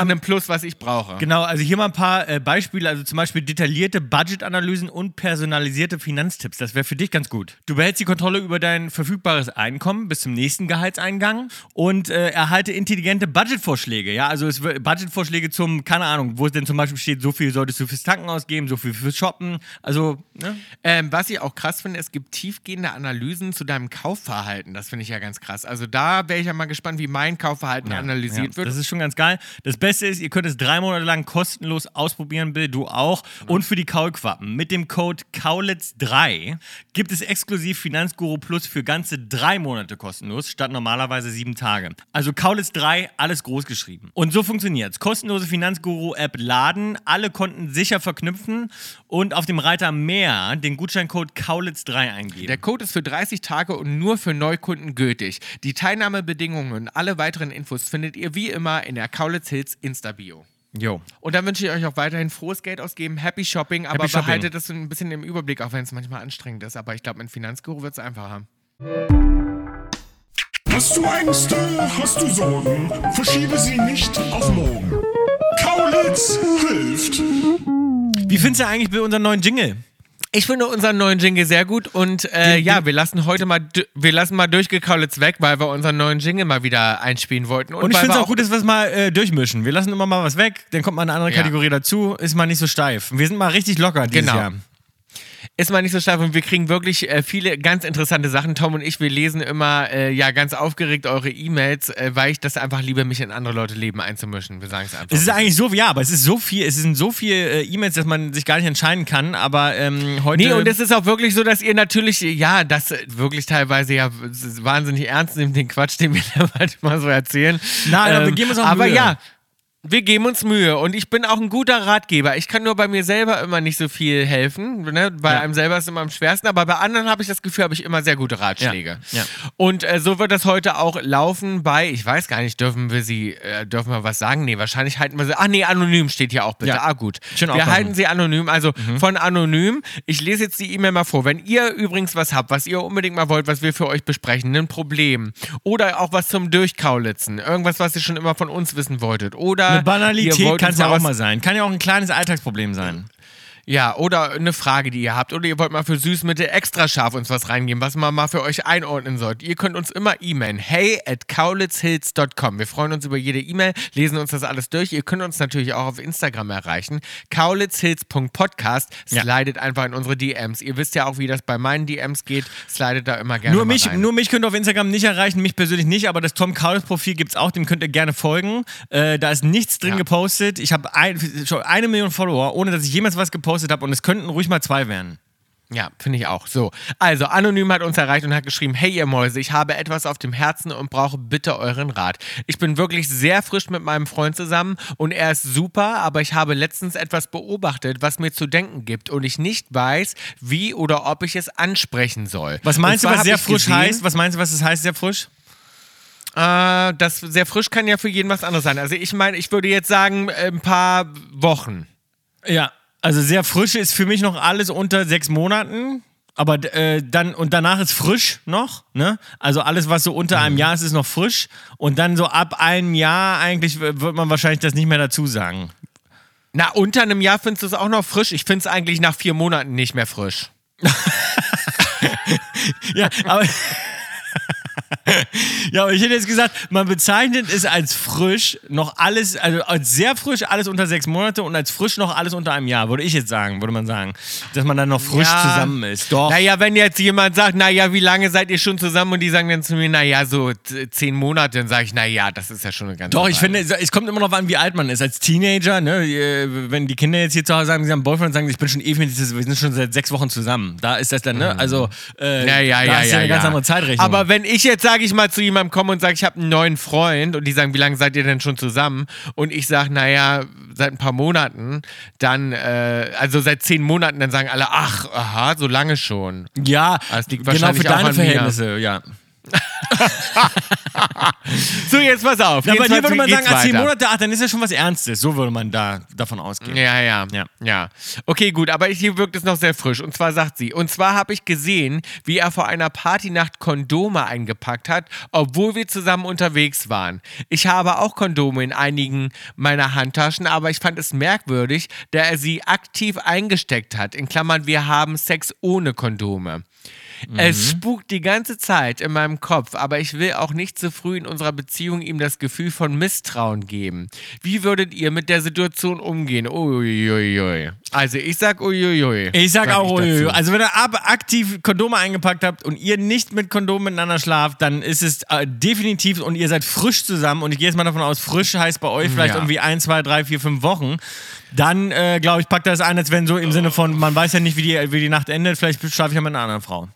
einem, Plus, was ich brauche. Genau, also hier mal ein paar äh, Beispiele, also zum Beispiel detaillierte Budgetanalysen und personalisierte Finanztipps. Das wäre für dich ganz gut. Du behältst die Kontrolle über dein verfügbares Einkommen bis zum nächsten Gehaltseingang und äh, erhalte intelligente Budgetvorschläge. Ja, also es Budgetvorschläge zum, keine Ahnung, wo es denn zum Beispiel steht, so viel solltest du fürs Tanken ausgeben, so viel fürs Shoppen. Also, ne? Ähm, was ich auch krass finde, es gibt tiefgehende Analysen zu deinem Kaufverhalten. Das finde ich ja ganz krass. Also da wäre ich ja mal gespannt, wie mein Kaufverhalten analysiert Ja, wird. Das ist schon ganz geil. Das Beste ist, ihr könnt es drei Monate lang kostenlos ausprobieren, Bill, du auch. Und für die Kaulquappen mit dem Code Kaulitz 3 gibt es exklusiv Finanzguru Plus für ganze drei Monate kostenlos, statt normalerweise sieben Tage. Also Kaulitz 3, alles groß geschrieben. Und so funktioniert's. Kostenlose Finanzguru-App laden, alle Konten sicher verknüpfen und auf dem Reiter mehr den Gutscheincode Kaulitz 3 eingeben. Der Code ist für 30 Tage und nur für Neukunden gültig. Die Teilnahmebedingungen und alle weiteren Infos findet ihr wie immer in der Kaulitz Hills Insta-Bio. Jo. Und dann wünsche ich euch auch weiterhin frohes Geld ausgeben, Happy Shopping, aber Happy Shopping. behaltet das so ein bisschen im Überblick, auch wenn es manchmal anstrengend ist. Aber ich glaube, mit Finanzguru wird es einfacher. Hast du Ängste? Hast du Sorgen? Verschiebe sie nicht auf morgen. Kaulitz hilft. Wie findest du eigentlich bei unserem neuen Jingle? Ich finde unseren neuen Jingle sehr gut und äh, ja, wir lassen heute mal, wir lassen mal durchgekaulitz weg, weil wir unseren neuen Jingle mal wieder einspielen wollten. Und ich weil finde es auch gut, dass wir es mal äh, durchmischen. Wir lassen immer mal was weg, dann kommt mal eine andere Ja. Kategorie dazu, ist mal nicht so steif. Wir sind mal richtig locker dieses Genau. Jahr. Ist mal nicht so steif und wir kriegen wirklich äh, viele ganz interessante Sachen. Tom und ich, wir lesen immer äh, ja ganz aufgeregt eure E-Mails, äh, weil ich das einfach liebe, mich in andere Leute Leben einzumischen. Wir sagen es einfach. Es ist eigentlich so, ja, aber es ist so viel, es sind so viele äh, E-Mails, dass man sich gar nicht entscheiden kann, aber ähm, heute... Nee, und es ist auch wirklich so, dass ihr natürlich, ja, das wirklich teilweise ja wahnsinnig ernst nehmt, den Quatsch, den wir da manchmal so erzählen. Nein, aber wir geben uns auch Aber Mühe. ja, wir geben uns Mühe und ich bin auch ein guter Ratgeber. Ich kann nur bei mir selber immer nicht so viel helfen. Ne? Bei Ja. einem selber ist es immer am schwersten, aber bei anderen habe ich das Gefühl, habe ich immer sehr gute Ratschläge. Ja. Ja. Und äh, so wird das heute auch laufen bei, ich weiß gar nicht, dürfen wir sie, äh, dürfen wir was sagen? Nee, wahrscheinlich halten wir sie. Ach nee, anonym steht hier auch bitte. Ah, gut. Schön wir halten sie anonym, also von anonym. Ich lese jetzt die E-Mail mal vor. Wenn ihr übrigens was habt, was ihr unbedingt mal wollt, was wir für euch besprechen, ein Problem oder auch was zum Durchkaulitzen, irgendwas, was ihr schon immer von uns wissen wolltet oder Banalität kann es ja auch mal sein. Kann ja auch ein kleines Alltagsproblem sein. Ja, oder eine Frage, die ihr habt. Oder ihr wollt mal für Süßmittel extra scharf uns was reingeben, was man mal für euch einordnen sollte. Ihr könnt uns immer e-mailen. Hey at kaulitzhills.com. Wir freuen uns über jede E-Mail, lesen uns das alles durch. Ihr könnt uns natürlich auch auf Instagram erreichen. kaulitzhills.podcast. Ja. Slidet einfach in unsere DMs. Ihr wisst ja auch, wie das bei meinen DMs geht. Slidet da immer gerne Nur mich, rein. nur mich könnt ihr auf Instagram nicht erreichen, mich persönlich nicht, aber das Tom Kaulitz Profil gibt es auch, dem könnt ihr gerne folgen. Äh, da ist nichts drin Ja. gepostet. Ich habe ein, schon eine Million Follower, ohne dass ich jemals was gepostet habe und es könnten ruhig mal zwei werden. Ja, finde ich auch. So, also Anonym hat uns erreicht und hat geschrieben, hey ihr Mäuse, ich habe etwas auf dem Herzen und brauche bitte euren Rat. Ich bin wirklich sehr frisch mit meinem Freund zusammen und er ist super, aber ich habe letztens etwas beobachtet, was mir zu denken gibt und ich nicht weiß, wie oder ob ich es ansprechen soll. Was meinst du, was sehr frisch gesehen- heißt? Was meinst du, was das heißt, sehr frisch? Äh, das sehr frisch kann ja für jeden was anderes sein. Also ich meine, ich würde jetzt sagen, ein paar Wochen. Ja, also sehr frisch ist für mich noch alles unter sechs Monaten. Aber äh, dann und danach ist frisch noch, ne? Also alles, was so unter einem Jahr ist, ist noch frisch. Und dann so ab einem Jahr eigentlich wird man wahrscheinlich das nicht mehr dazu sagen. Na, unter einem Jahr findest du es auch noch frisch. Ich finde es eigentlich nach vier Monaten nicht mehr frisch. Ja, aber. ja, aber ich hätte jetzt gesagt, man bezeichnet es als frisch noch alles, also als sehr frisch alles unter sechs Monate und als frisch noch alles unter einem Jahr, würde ich jetzt sagen, würde man sagen. Dass man dann noch frisch Ja. zusammen ist. Doch. Naja, wenn jetzt jemand sagt, naja, wie lange seid ihr schon zusammen? Und die sagen dann zu mir, naja, so zehn Monate, dann sage ich, naja, das ist ja schon eine ganze Doch, ich finde, es kommt immer noch an, wie alt man ist. Als Teenager, ne, äh, wenn die Kinder jetzt hier zu Hause sagen, sie haben einen Boyfriend, sagen, ich bin schon ewig, mit- wir sind schon seit sechs Wochen zusammen. Da ist das dann, ne? Also, äh, Ja, ja, da ja, ist ja, eine ganz andere Zeitrechnung. Aber wenn ich jetzt, sage ich mal, zu jemandem komme und sage, ich habe einen neuen Freund und die sagen, wie lange seid ihr denn schon zusammen? Und ich sage, naja, seit ein paar Monaten, dann, äh, also seit zehn Monaten, dann sagen alle, ach, aha, so lange schon. ja, Das liegt genau für auch deine an mir. Verhältnisse, ja. So, jetzt pass auf. Bei jetzt dir würde man sagen, ah, zehn. Monate, ach, dann ist ja schon was Ernstes. So würde man da davon ausgehen. Ja, ja, Ja. ja, Okay, gut, aber hier wirkt es noch sehr frisch. Und zwar sagt sie, und zwar habe ich gesehen, wie er vor einer Partynacht Kondome eingepackt hat, obwohl wir zusammen unterwegs waren. Ich habe auch Kondome in einigen meiner Handtaschen, aber ich fand es merkwürdig, da er sie aktiv eingesteckt hat. In Klammern, wir haben Sex ohne Kondome. Es spukt die ganze Zeit in meinem Kopf, aber ich will auch nicht zu früh in unserer Beziehung ihm das Gefühl von Misstrauen geben. Wie würdet ihr mit der Situation umgehen? Uiuiui. Also ich sag uiuiui. Ich sag, auch, dazu. uiuiui. also wenn ihr ab aktiv Kondome eingepackt habt und ihr nicht mit Kondomen miteinander schlaft, dann ist es äh, definitiv und ihr seid frisch zusammen und ich gehe jetzt mal davon aus, frisch heißt bei euch vielleicht Ja. irgendwie ein, zwei, drei, vier, fünf Wochen, dann äh, glaube ich, packt das ein, als wenn so im Sinne von, man weiß ja nicht, wie die, wie die Nacht endet, vielleicht schlafe ich ja mit einer anderen Frau.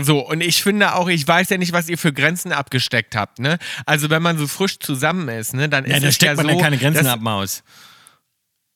So, und ich finde auch, ich weiß ja nicht, was ihr für Grenzen abgesteckt habt, ne? Also, wenn man so frisch zusammen ist, ne, dann Ja, ist da es steckt ja man so, ja keine Grenzen dass- ab, Maus.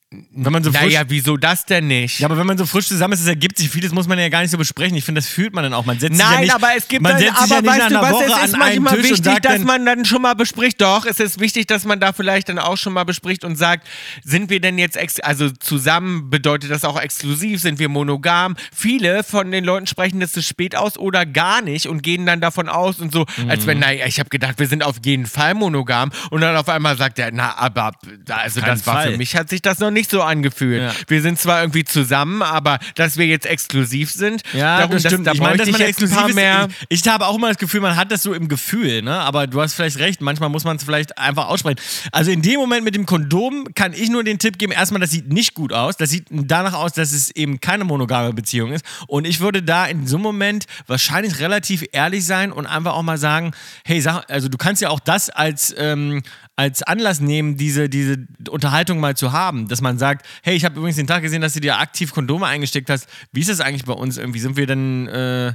Wenn man so frisch, Naja, wieso das denn nicht? ja, aber wenn man so frisch zusammen ist, es ergibt sich vieles, muss man ja gar nicht so besprechen. Ich finde, das fühlt man dann auch. Man setzt sich ja Nein, nicht, aber es gibt man dann, sich aber ja nicht weißt du was, Woche es ist manchmal wichtig, dass dann, man dann schon mal bespricht, doch, es ist wichtig, dass man da vielleicht dann auch schon mal bespricht und sagt, sind wir denn jetzt, ex also zusammen bedeutet das auch exklusiv, sind wir monogam? Viele von den Leuten sprechen das zu spät aus oder gar nicht und gehen dann davon aus und so, als Mhm. wenn, naja, ich habe gedacht, wir sind auf jeden Fall monogam und dann auf einmal sagt er, na, aber, also Kein das war Fall. für mich, hat sich das noch nicht so angefühlt. Ja. Wir sind zwar irgendwie zusammen, aber dass wir jetzt exklusiv sind, Ja, darum, das stimmt. da ich meine, dass man jetzt ein paar mehr. Ich, ich habe auch immer das Gefühl, man hat das so im Gefühl, ne? Aber du hast vielleicht recht. Manchmal muss man es vielleicht einfach aussprechen. Also in dem Moment mit dem Kondom kann ich nur den Tipp geben: erstmal, das sieht nicht gut aus. Das sieht danach aus, dass es eben keine monogame Beziehung ist. Und ich würde da in so einem Moment wahrscheinlich relativ ehrlich sein und einfach auch mal sagen: Hey, sag, also du kannst ja auch das als ähm, als Anlass nehmen, diese, diese Unterhaltung mal zu haben, dass man sagt, hey, ich habe übrigens den Tag gesehen, dass du dir aktiv Kondome eingesteckt hast. Wie ist das eigentlich bei uns irgendwie? Sind wir denn äh,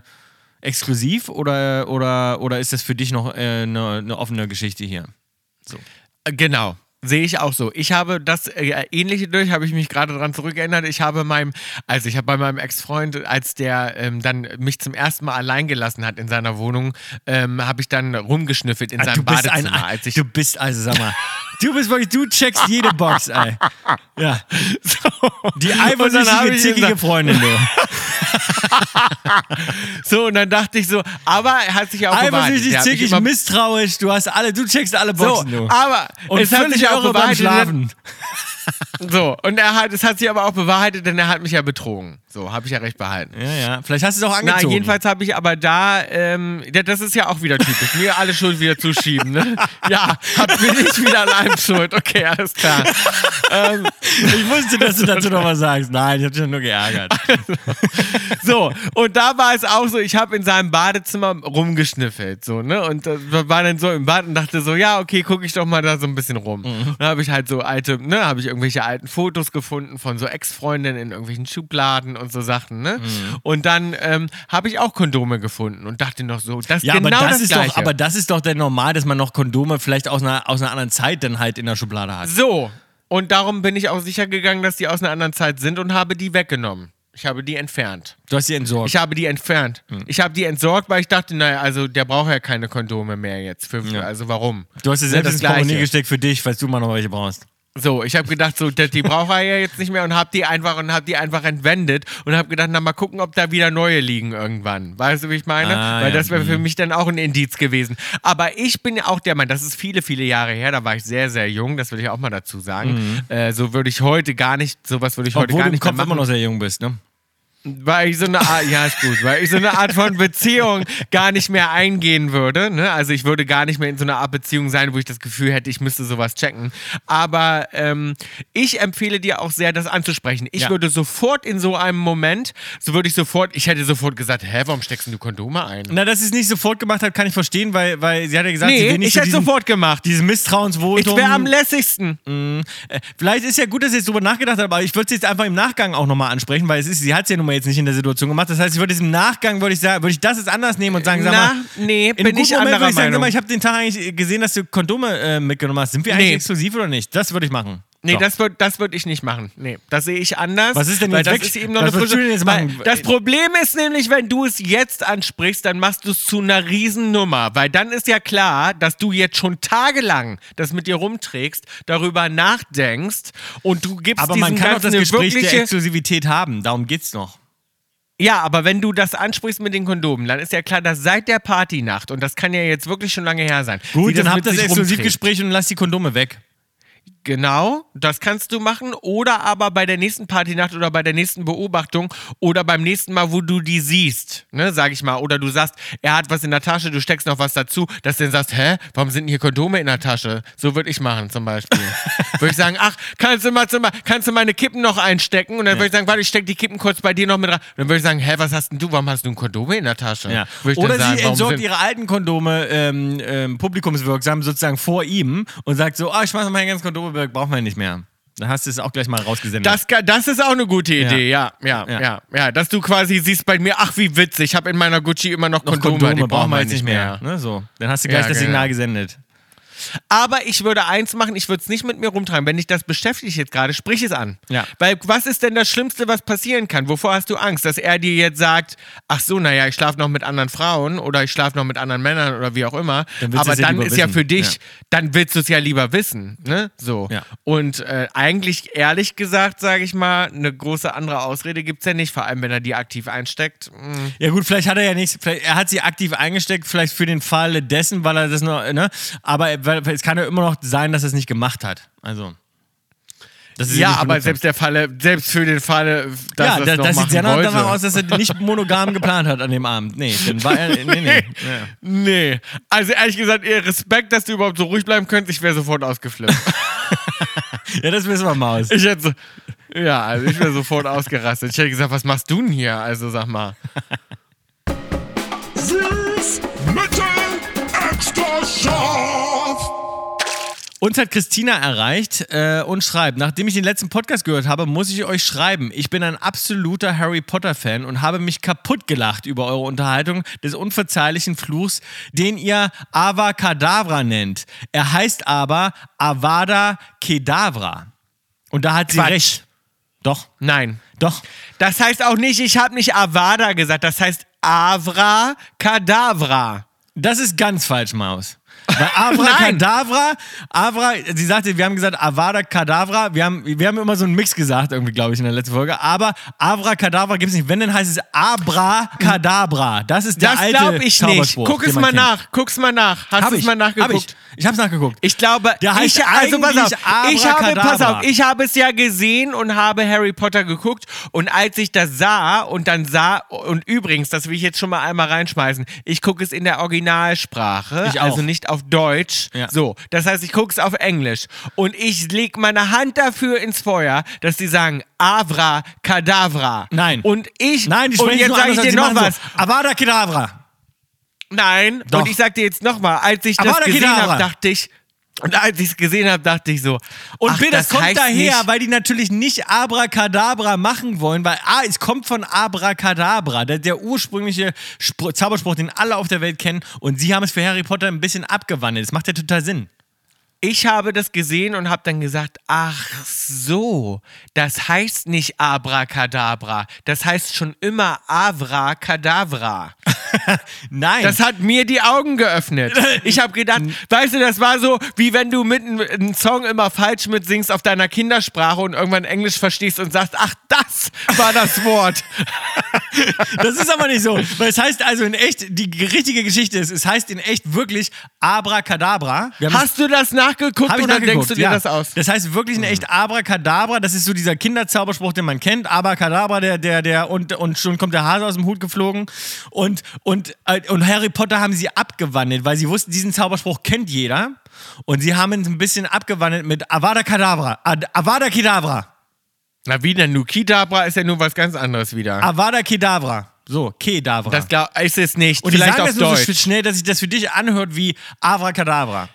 exklusiv oder, oder, oder ist das für dich noch äh, eine, eine offene Geschichte hier? Genau. Sehe ich auch so. Ich habe das äh, ähnliche durch, habe ich mich gerade daran zurückerinnert. Ich habe meinem, also ich habe bei meinem Ex-Freund, als der ähm, dann mich zum ersten Mal allein gelassen hat in seiner Wohnung, ähm, habe ich dann rumgeschnüffelt in Ah, seinem Badezimmer. ein, als ich du bist also, sag mal, du bist wirklich, du checkst jede Box, ey. Ja. Die dann habe eifersüchtige, zickige Freundin, du. so und dann dachte ich so, aber er hat sich auch bewahrheitet. Eifersüchtig, mich zickig, misstrauisch, du hast alle, du checkst alle so, Boxen, du. aber Und es hat sich auch beim bewahrheitet. Schlafen. So, und er hat, es hat sich aber auch bewahrheitet, denn er hat mich ja betrogen. So, habe ich ja recht behalten. Ja, ja. Vielleicht hast du es auch Na, angezogen. jedenfalls habe ich aber da, ähm, das ist ja auch wieder typisch, mir alle Schuld wieder zuschieben, ne? Ja, hab mir nicht wieder allein Schuld, okay, alles klar. ähm, Ich wusste, dass du dazu noch was sagst. Nein, ich hab dich nur geärgert. so, und da war es auch so, ich habe in seinem Badezimmer rumgeschnüffelt, so, ne? Und äh, war dann so im Bad und dachte so, ja, okay, gucke ich doch mal da so ein bisschen rum. Und dann habe ich halt so alte, ne, habe ich irgendwelche alten Fotos gefunden von so Ex-Freundinnen in irgendwelchen Schubladen und so Sachen, ne? Und dann ähm, habe ich auch Kondome gefunden und dachte noch so, das ist Ja, genau aber das, das ist Gleiche. doch, aber das ist doch dann normal, dass man noch Kondome vielleicht aus einer, aus einer anderen Zeit dann halt in der Schublade hat. So, und darum bin ich auch sicher gegangen, dass die aus einer anderen Zeit sind und habe die weggenommen. Ich habe die entfernt. Du hast sie entsorgt. Ich habe die entfernt. Hm. Ich habe die entsorgt, weil ich dachte, naja, also der braucht ja keine Kondome mehr jetzt. Für, Also warum? du hast sie selbst ins Portemonnaie gesteckt für dich, falls du mal noch welche brauchst. So, ich habe gedacht, so, die, braucht er ja jetzt nicht mehr und habe die einfach und habe die einfach entwendet und habe gedacht, na mal gucken, ob da wieder neue liegen irgendwann. Weißt du, wie ich meine? Ah, Weil ja. das wäre für Mhm. mich dann auch ein Indiz gewesen. Aber ich bin ja auch der Mann, das ist viele, viele Jahre her, da war ich sehr, sehr jung, das will ich auch mal dazu sagen. Äh, so würde ich heute gar nicht, sowas würde ich heute Mhm. Obwohl gar du im nicht Kopf mehr immer machen. noch sehr jung bist, ne? Weil ich so eine Art, ja ist gut, weil ich so eine Art von Beziehung gar nicht mehr eingehen würde. Ne? Also ich würde gar nicht mehr in so einer Art Beziehung sein, wo ich das Gefühl hätte, ich müsste sowas checken. Aber ähm, ich empfehle dir auch sehr, das anzusprechen. Ich Ja. würde sofort in so einem Moment, so würde ich sofort, ich hätte sofort gesagt, hä, warum steckst du Kondome ein? Na, dass sie es nicht sofort gemacht hat, kann ich verstehen, weil, weil sie hat ja gesagt, sie nee, will nicht ich so hätte diesen, sofort gemacht. dieses Misstrauensvotum. Ich wäre am lässigsten. Äh, Vielleicht ist ja gut, dass sie jetzt drüber nachgedacht hat, aber ich würde es jetzt einfach im Nachgang auch nochmal ansprechen, weil es ist, sie hat es ja nun mal jetzt nicht in der Situation gemacht. Das heißt, ich würde es im Nachgang, würde ich sagen, würde ich das jetzt anders nehmen und sagen, sag Na, mal, nee, in bin ich Moment anderer würde ich sagen, sag Meinung. ich habe den Tag eigentlich gesehen, dass du Kondome äh, mitgenommen hast. Sind wir eigentlich Nee. exklusiv oder nicht? Das würde ich machen. Nee, So. das würde das würd ich nicht machen. Nee, das sehe ich anders. Was ist denn jetzt das weg- ist eben noch was eine frische, jetzt machen? Das Problem ist nämlich, wenn du es jetzt ansprichst, dann machst du es zu einer Riesennummer, weil dann ist ja klar, dass du jetzt schon tagelang das mit dir rumträgst, darüber nachdenkst und du gibst aber diesem man kann auch Ganzen das Gespräch der Exklusivität haben. Darum geht's noch. Ja, aber wenn du das ansprichst mit den Kondomen, dann ist ja klar, dass seit der Partynacht, und das kann ja jetzt wirklich schon lange her sein, Gut, dann habt das. Exklusivgespräch und lass die Kondome weg. Genau, das kannst du machen. Oder aber bei der nächsten Partynacht oder bei der nächsten Beobachtung oder beim nächsten Mal, wo du die siehst, ne, sag ich mal. Oder du sagst, er hat was in der Tasche, du steckst noch was dazu, dass du dann sagst, hä, warum sind denn hier Kondome in der Tasche? So würde ich machen zum Beispiel. würde ich sagen, ach, kannst du mal, kannst du meine Kippen noch einstecken? Und dann würde ich sagen, warte, ich steck die Kippen kurz bei dir noch mit rein. Und dann würde ich sagen, hä, was hast denn du, warum hast du ein Kondome in der Tasche? Ja. Ich Oder sagen, sie entsorgt ihre alten Kondome ähm, ähm, publikumswirksam sozusagen vor ihm und sagt so, ah, ich schmeiß mal mein ganzes Kondome weg, brauchen wir nicht mehr. Dann hast du es auch gleich mal rausgesendet. Das, das ist auch eine gute Idee, ja. Ja, ja, Ja. ja. Dass du quasi siehst bei mir, ach wie witzig, ich habe in meiner Gucci immer noch noch Kondome, Kondome, die brauchen wir jetzt nicht mehr. Ne, so. Dann hast du gleich Ja, das genau. Signal gesendet. Aber ich würde eins machen, ich würde es nicht mit mir rumtreiben. Wenn dich das beschäftigt jetzt gerade, sprich es an. Ja. Weil was ist denn das Schlimmste, was passieren kann? Wovor hast du Angst? Dass er dir jetzt sagt, ach so, naja, ich schlafe noch mit anderen Frauen oder ich schlafe noch mit anderen Männern oder wie auch immer. Dann Aber es ja dann ist ja wissen. für dich, Ja. dann willst du es ja lieber wissen. Ne? So. Ja. Und äh, eigentlich, ehrlich gesagt, sage ich mal, eine große andere Ausrede gibt es ja nicht, vor allem wenn er die aktiv einsteckt. Mm. Ja gut, vielleicht hat er ja nichts, vielleicht, er hat sie aktiv eingesteckt, vielleicht für den Fall dessen, weil er das noch, ne? Aber es kann ja immer noch sein, dass er es nicht gemacht hat. Also. Das ist Ja, aber selbst der Falle, selbst für den Falle, dass ja, er es das, noch das sieht sehr danach wollte. aus, dass er nicht monogam geplant hat an dem Abend. Nee, dann war er. Nee, nee. Ja. Nee. Also ehrlich gesagt, eher Respekt, dass du überhaupt so ruhig bleiben könntest. Ich wäre sofort ausgeflippt. ja, das wissen wir mal aus. ich hätte so, ja, also ich wäre sofort ausgerastet. Ich hätte gesagt, was machst du denn hier? Also sag mal. Süß, mittel, extra scharf. Uns hat Christina erreicht äh, und schreibt, nachdem ich den letzten Podcast gehört habe, muss ich euch schreiben. Ich bin ein absoluter Harry Potter-Fan und habe mich kaputt gelacht über eure Unterhaltung des unverzeihlichen Fluchs, den ihr Avacadabra nennt. Er heißt aber Avada Kedavra. Und da hat sie Quatsch. recht. Doch, Nein. doch. Das heißt auch nicht, ich habe nicht Avada gesagt, das heißt Avra Kadavra. Das ist ganz falsch, Maus. Weil Avra Nein. Kadavra, Avra, sie sagte, wir haben gesagt Avada Kadavra, wir haben, wir haben immer so einen Mix gesagt, irgendwie, glaube ich, in der letzten Folge, aber Avra Kadavra gibt es nicht. Wenn, dann heißt es Abra Kadabra. Das ist der Das alte glaube ich nicht. Guck es mal kennt. nach. Guck's mal nach. Hast du es ich, mal hab ich. nachgeguckt? Ich hab's nachgeguckt. Ich glaube, Der heißt ich, also pass auf, eigentlich ich habe, pass Abracadabra. auf, ich habe es ja gesehen und habe Harry Potter geguckt und als ich das sah und dann sah, und übrigens, das will ich jetzt schon mal einmal reinschmeißen, ich gucke es in der Originalsprache, Ich auch. also nicht auf Deutsch, Ja. so, das heißt, ich gucke es auf Englisch und ich lege meine Hand dafür ins Feuer, dass die sagen Avra Kadavra. Nein. Und ich, Nein, die und jetzt sage ich dir noch was. So. Avada Kedavra. Nein, Doch. und ich sag dir jetzt nochmal, als ich das Avada gesehen habe, dachte ich, und als ich es gesehen habe, dachte ich so, Und ach, B, das, kommt heißt daher, nicht, weil die natürlich nicht Abracadabra machen wollen, weil A, es kommt von Abracadabra, der, der ursprüngliche Spr Zauberspruch, den alle auf der Welt kennen. Und sie haben es für Harry Potter ein bisschen abgewandelt. Das macht ja total Sinn. ich habe das gesehen und habe dann gesagt, ach so, das heißt nicht Abracadabra, das heißt schon immer Avra Kadavra. Nein. Das hat mir die Augen geöffnet. Ich habe gedacht, weißt du, das war so, wie wenn du mitten einen Song immer falsch mitsingst auf deiner Kindersprache und irgendwann Englisch verstehst und sagst, ach, das war das Wort. Das ist aber nicht so. Weil es heißt also in echt, die richtige Geschichte ist, es heißt in echt wirklich Abracadabra. Wir Hast du das nachgeguckt oder nachgeguckt, denkst du dir ja. das aus? Das heißt wirklich in echt Abracadabra. Das ist so dieser Kinderzauberspruch, den man kennt. Abracadabra, der, der, der, und, und schon kommt der Hase aus dem Hut geflogen. Und, und, äh, und Harry Potter haben sie abgewandelt, weil sie wussten, diesen Zauberspruch kennt jeder. Und sie haben ihn ein bisschen abgewandelt mit Avada Kedavra. Ad- Avada Kedavra. Na wie denn? Nukidabra ist ja nur was ganz anderes wieder. Avada Kedavra. So, Kedavra. Das glaub, ist es nicht. und die Vielleicht sagen auf das nur Deutsch. so schnell, dass sich das für dich anhört wie Avracadabra.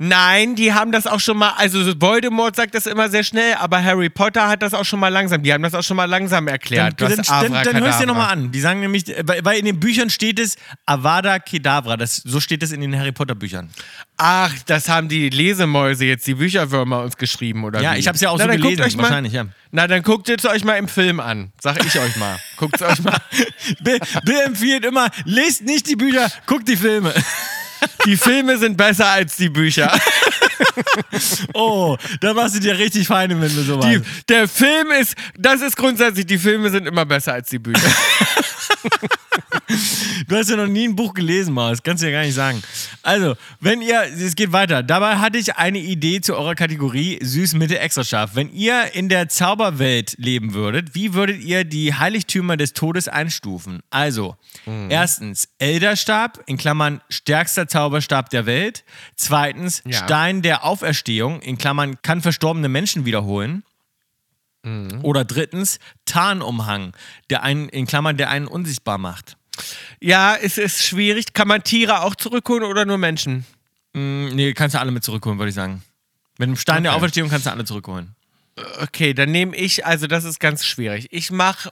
Nein, die haben das auch schon mal, also Voldemort sagt das immer sehr schnell, aber Harry Potter hat das auch schon mal langsam, die haben das auch schon mal langsam Dann, erklärt. dann, was dann, dann hörst du dir nochmal an. Die sagen nämlich, weil, in den Büchern steht es Avada Kedavra. Das, so steht es in den Harry Potter Büchern. Ach, das haben die Lesemäuse jetzt, die Bücherwürmer uns geschrieben, oder Ja, wie? ich hab's ja auch Na, so dann gelesen, mal, wahrscheinlich, ja. Na, dann guckt es euch mal im Film an, sag ich euch mal. Guckt euch mal. Bill, Bill empfiehlt immer, lest nicht die Bücher, guckt die Filme. Die Filme sind besser als die Bücher. Oh, da machst du dir richtig feine, wenn du so Die, der Film ist, das ist grundsätzlich, die Filme sind immer besser als die Bücher. Du hast ja noch nie ein Buch gelesen, Maus. Kannst du ja gar nicht sagen. Also, wenn ihr, es geht weiter. Dabei hatte ich eine Idee zu eurer Kategorie Süß, Mitte, extra scharf. Wenn ihr in der Zauberwelt leben würdet, wie würdet ihr die Heiligtümer des Todes einstufen? Also, erstens Elderstab, in Klammern stärkster Zauberstab der Welt. Zweitens Ja. Stein der Auferstehung, in Klammern kann verstorbene Menschen wiederholen. Oder drittens Tarnumhang, der einen, in Klammern, der einen unsichtbar macht. Ja, es ist schwierig. Kann man Tiere auch zurückholen oder nur Menschen? Mm, Nee, kannst du alle mit zurückholen, würde ich sagen. Mit dem Stein der Okay. Auferstehung kannst du alle zurückholen. Okay, dann nehme ich, also das ist ganz schwierig. Ich mache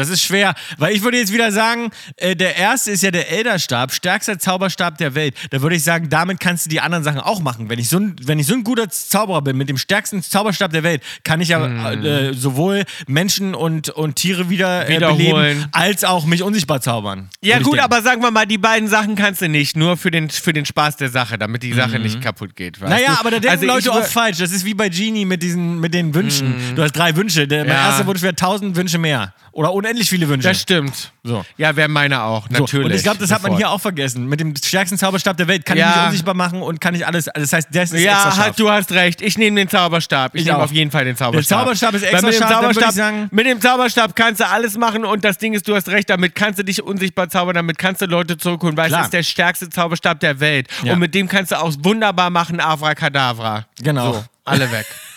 Das ist schwer, weil ich würde jetzt wieder sagen, äh, der erste ist ja der Elderstab, stärkster Zauberstab der Welt. Da würde ich sagen, damit kannst du die anderen Sachen auch machen. Wenn ich so ein, wenn ich so ein guter Zauberer bin, mit dem stärksten Zauberstab der Welt, kann ich ja äh, sowohl Menschen und, und Tiere wieder äh, Wiederholen. beleben, als auch mich unsichtbar zaubern. Ja gut, aber sagen wir mal, die beiden Sachen kannst du nicht, nur für den, für den Spaß der Sache, damit die Sache nicht kaputt geht. Naja, du? aber da denken Also Leute oft falsch. Das ist wie bei Genie mit, diesen, mit den Wünschen. Du hast drei Wünsche. Der, mein Ja. erster Wunsch wäre tausend Wünsche mehr. Oder unendlich viele Wünsche. Das stimmt. So. Ja, wäre meine auch, So, natürlich. Und ich glaube, das hat man Sofort. hier auch vergessen. Mit dem stärksten Zauberstab der Welt kann Ja. ich mich unsichtbar machen und kann ich alles. Das heißt, der ist extra Ja, halt, du hast recht. Ich nehme den Zauberstab. Ich, Ich nehme auf jeden Fall den Zauberstab. Der Zauberstab ist extra mit dem Zauberstab, sagen- Mit dem Zauberstab kannst du alles machen und das Ding ist, du hast recht, damit kannst du dich unsichtbar zaubern, damit kannst du Leute zurückholen, weil Klar. es ist der stärkste Zauberstab der Welt. Ja. Und mit dem kannst du auch wunderbar machen, Avracadabra. Genau. So, alle weg.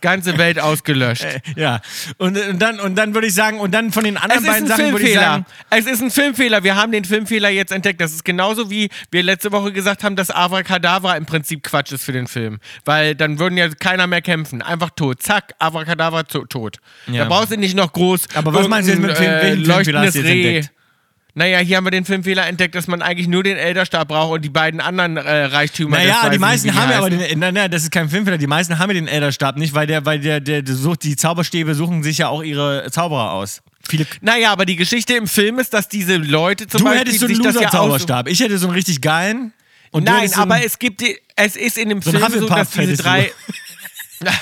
Ganze Welt ausgelöscht. Ja. Und, und, dann, und dann würde ich sagen, und dann von den anderen beiden Sachen würde ich sagen. Es ist ein Filmfehler. Wir haben den Filmfehler jetzt entdeckt. Das ist genauso wie wir letzte Woche gesagt haben, dass Avracadabra im Prinzip Quatsch ist für den Film. Weil dann würden ja keiner mehr kämpfen. Einfach tot. Zack, Avracadabra to- tot. Ja. Da brauchst du nicht noch groß. Aber was meinst du jetzt mit Film- äh, Filmfehler Reh. entdeckt? Naja, hier haben wir den Filmfehler entdeckt, dass man eigentlich nur den Elderstab braucht und die beiden anderen äh, Reichtümer. Naja, die meisten nicht, haben ja aber den. Nein, nein, das ist kein Filmfehler. Die meisten haben ja den Elderstab nicht, weil der, weil der, der, der sucht, die Zauberstäbe suchen sich ja auch ihre Zauberer aus. Viele. Naja, aber die Geschichte im Film ist, dass diese Leute zum Du Beispiel hättest so einen ja. Loser-Zauberstab. Ich hätte so einen richtig geilen. Und du Nein, aber es gibt, die, es ist in dem So Film so, dass diese du. drei.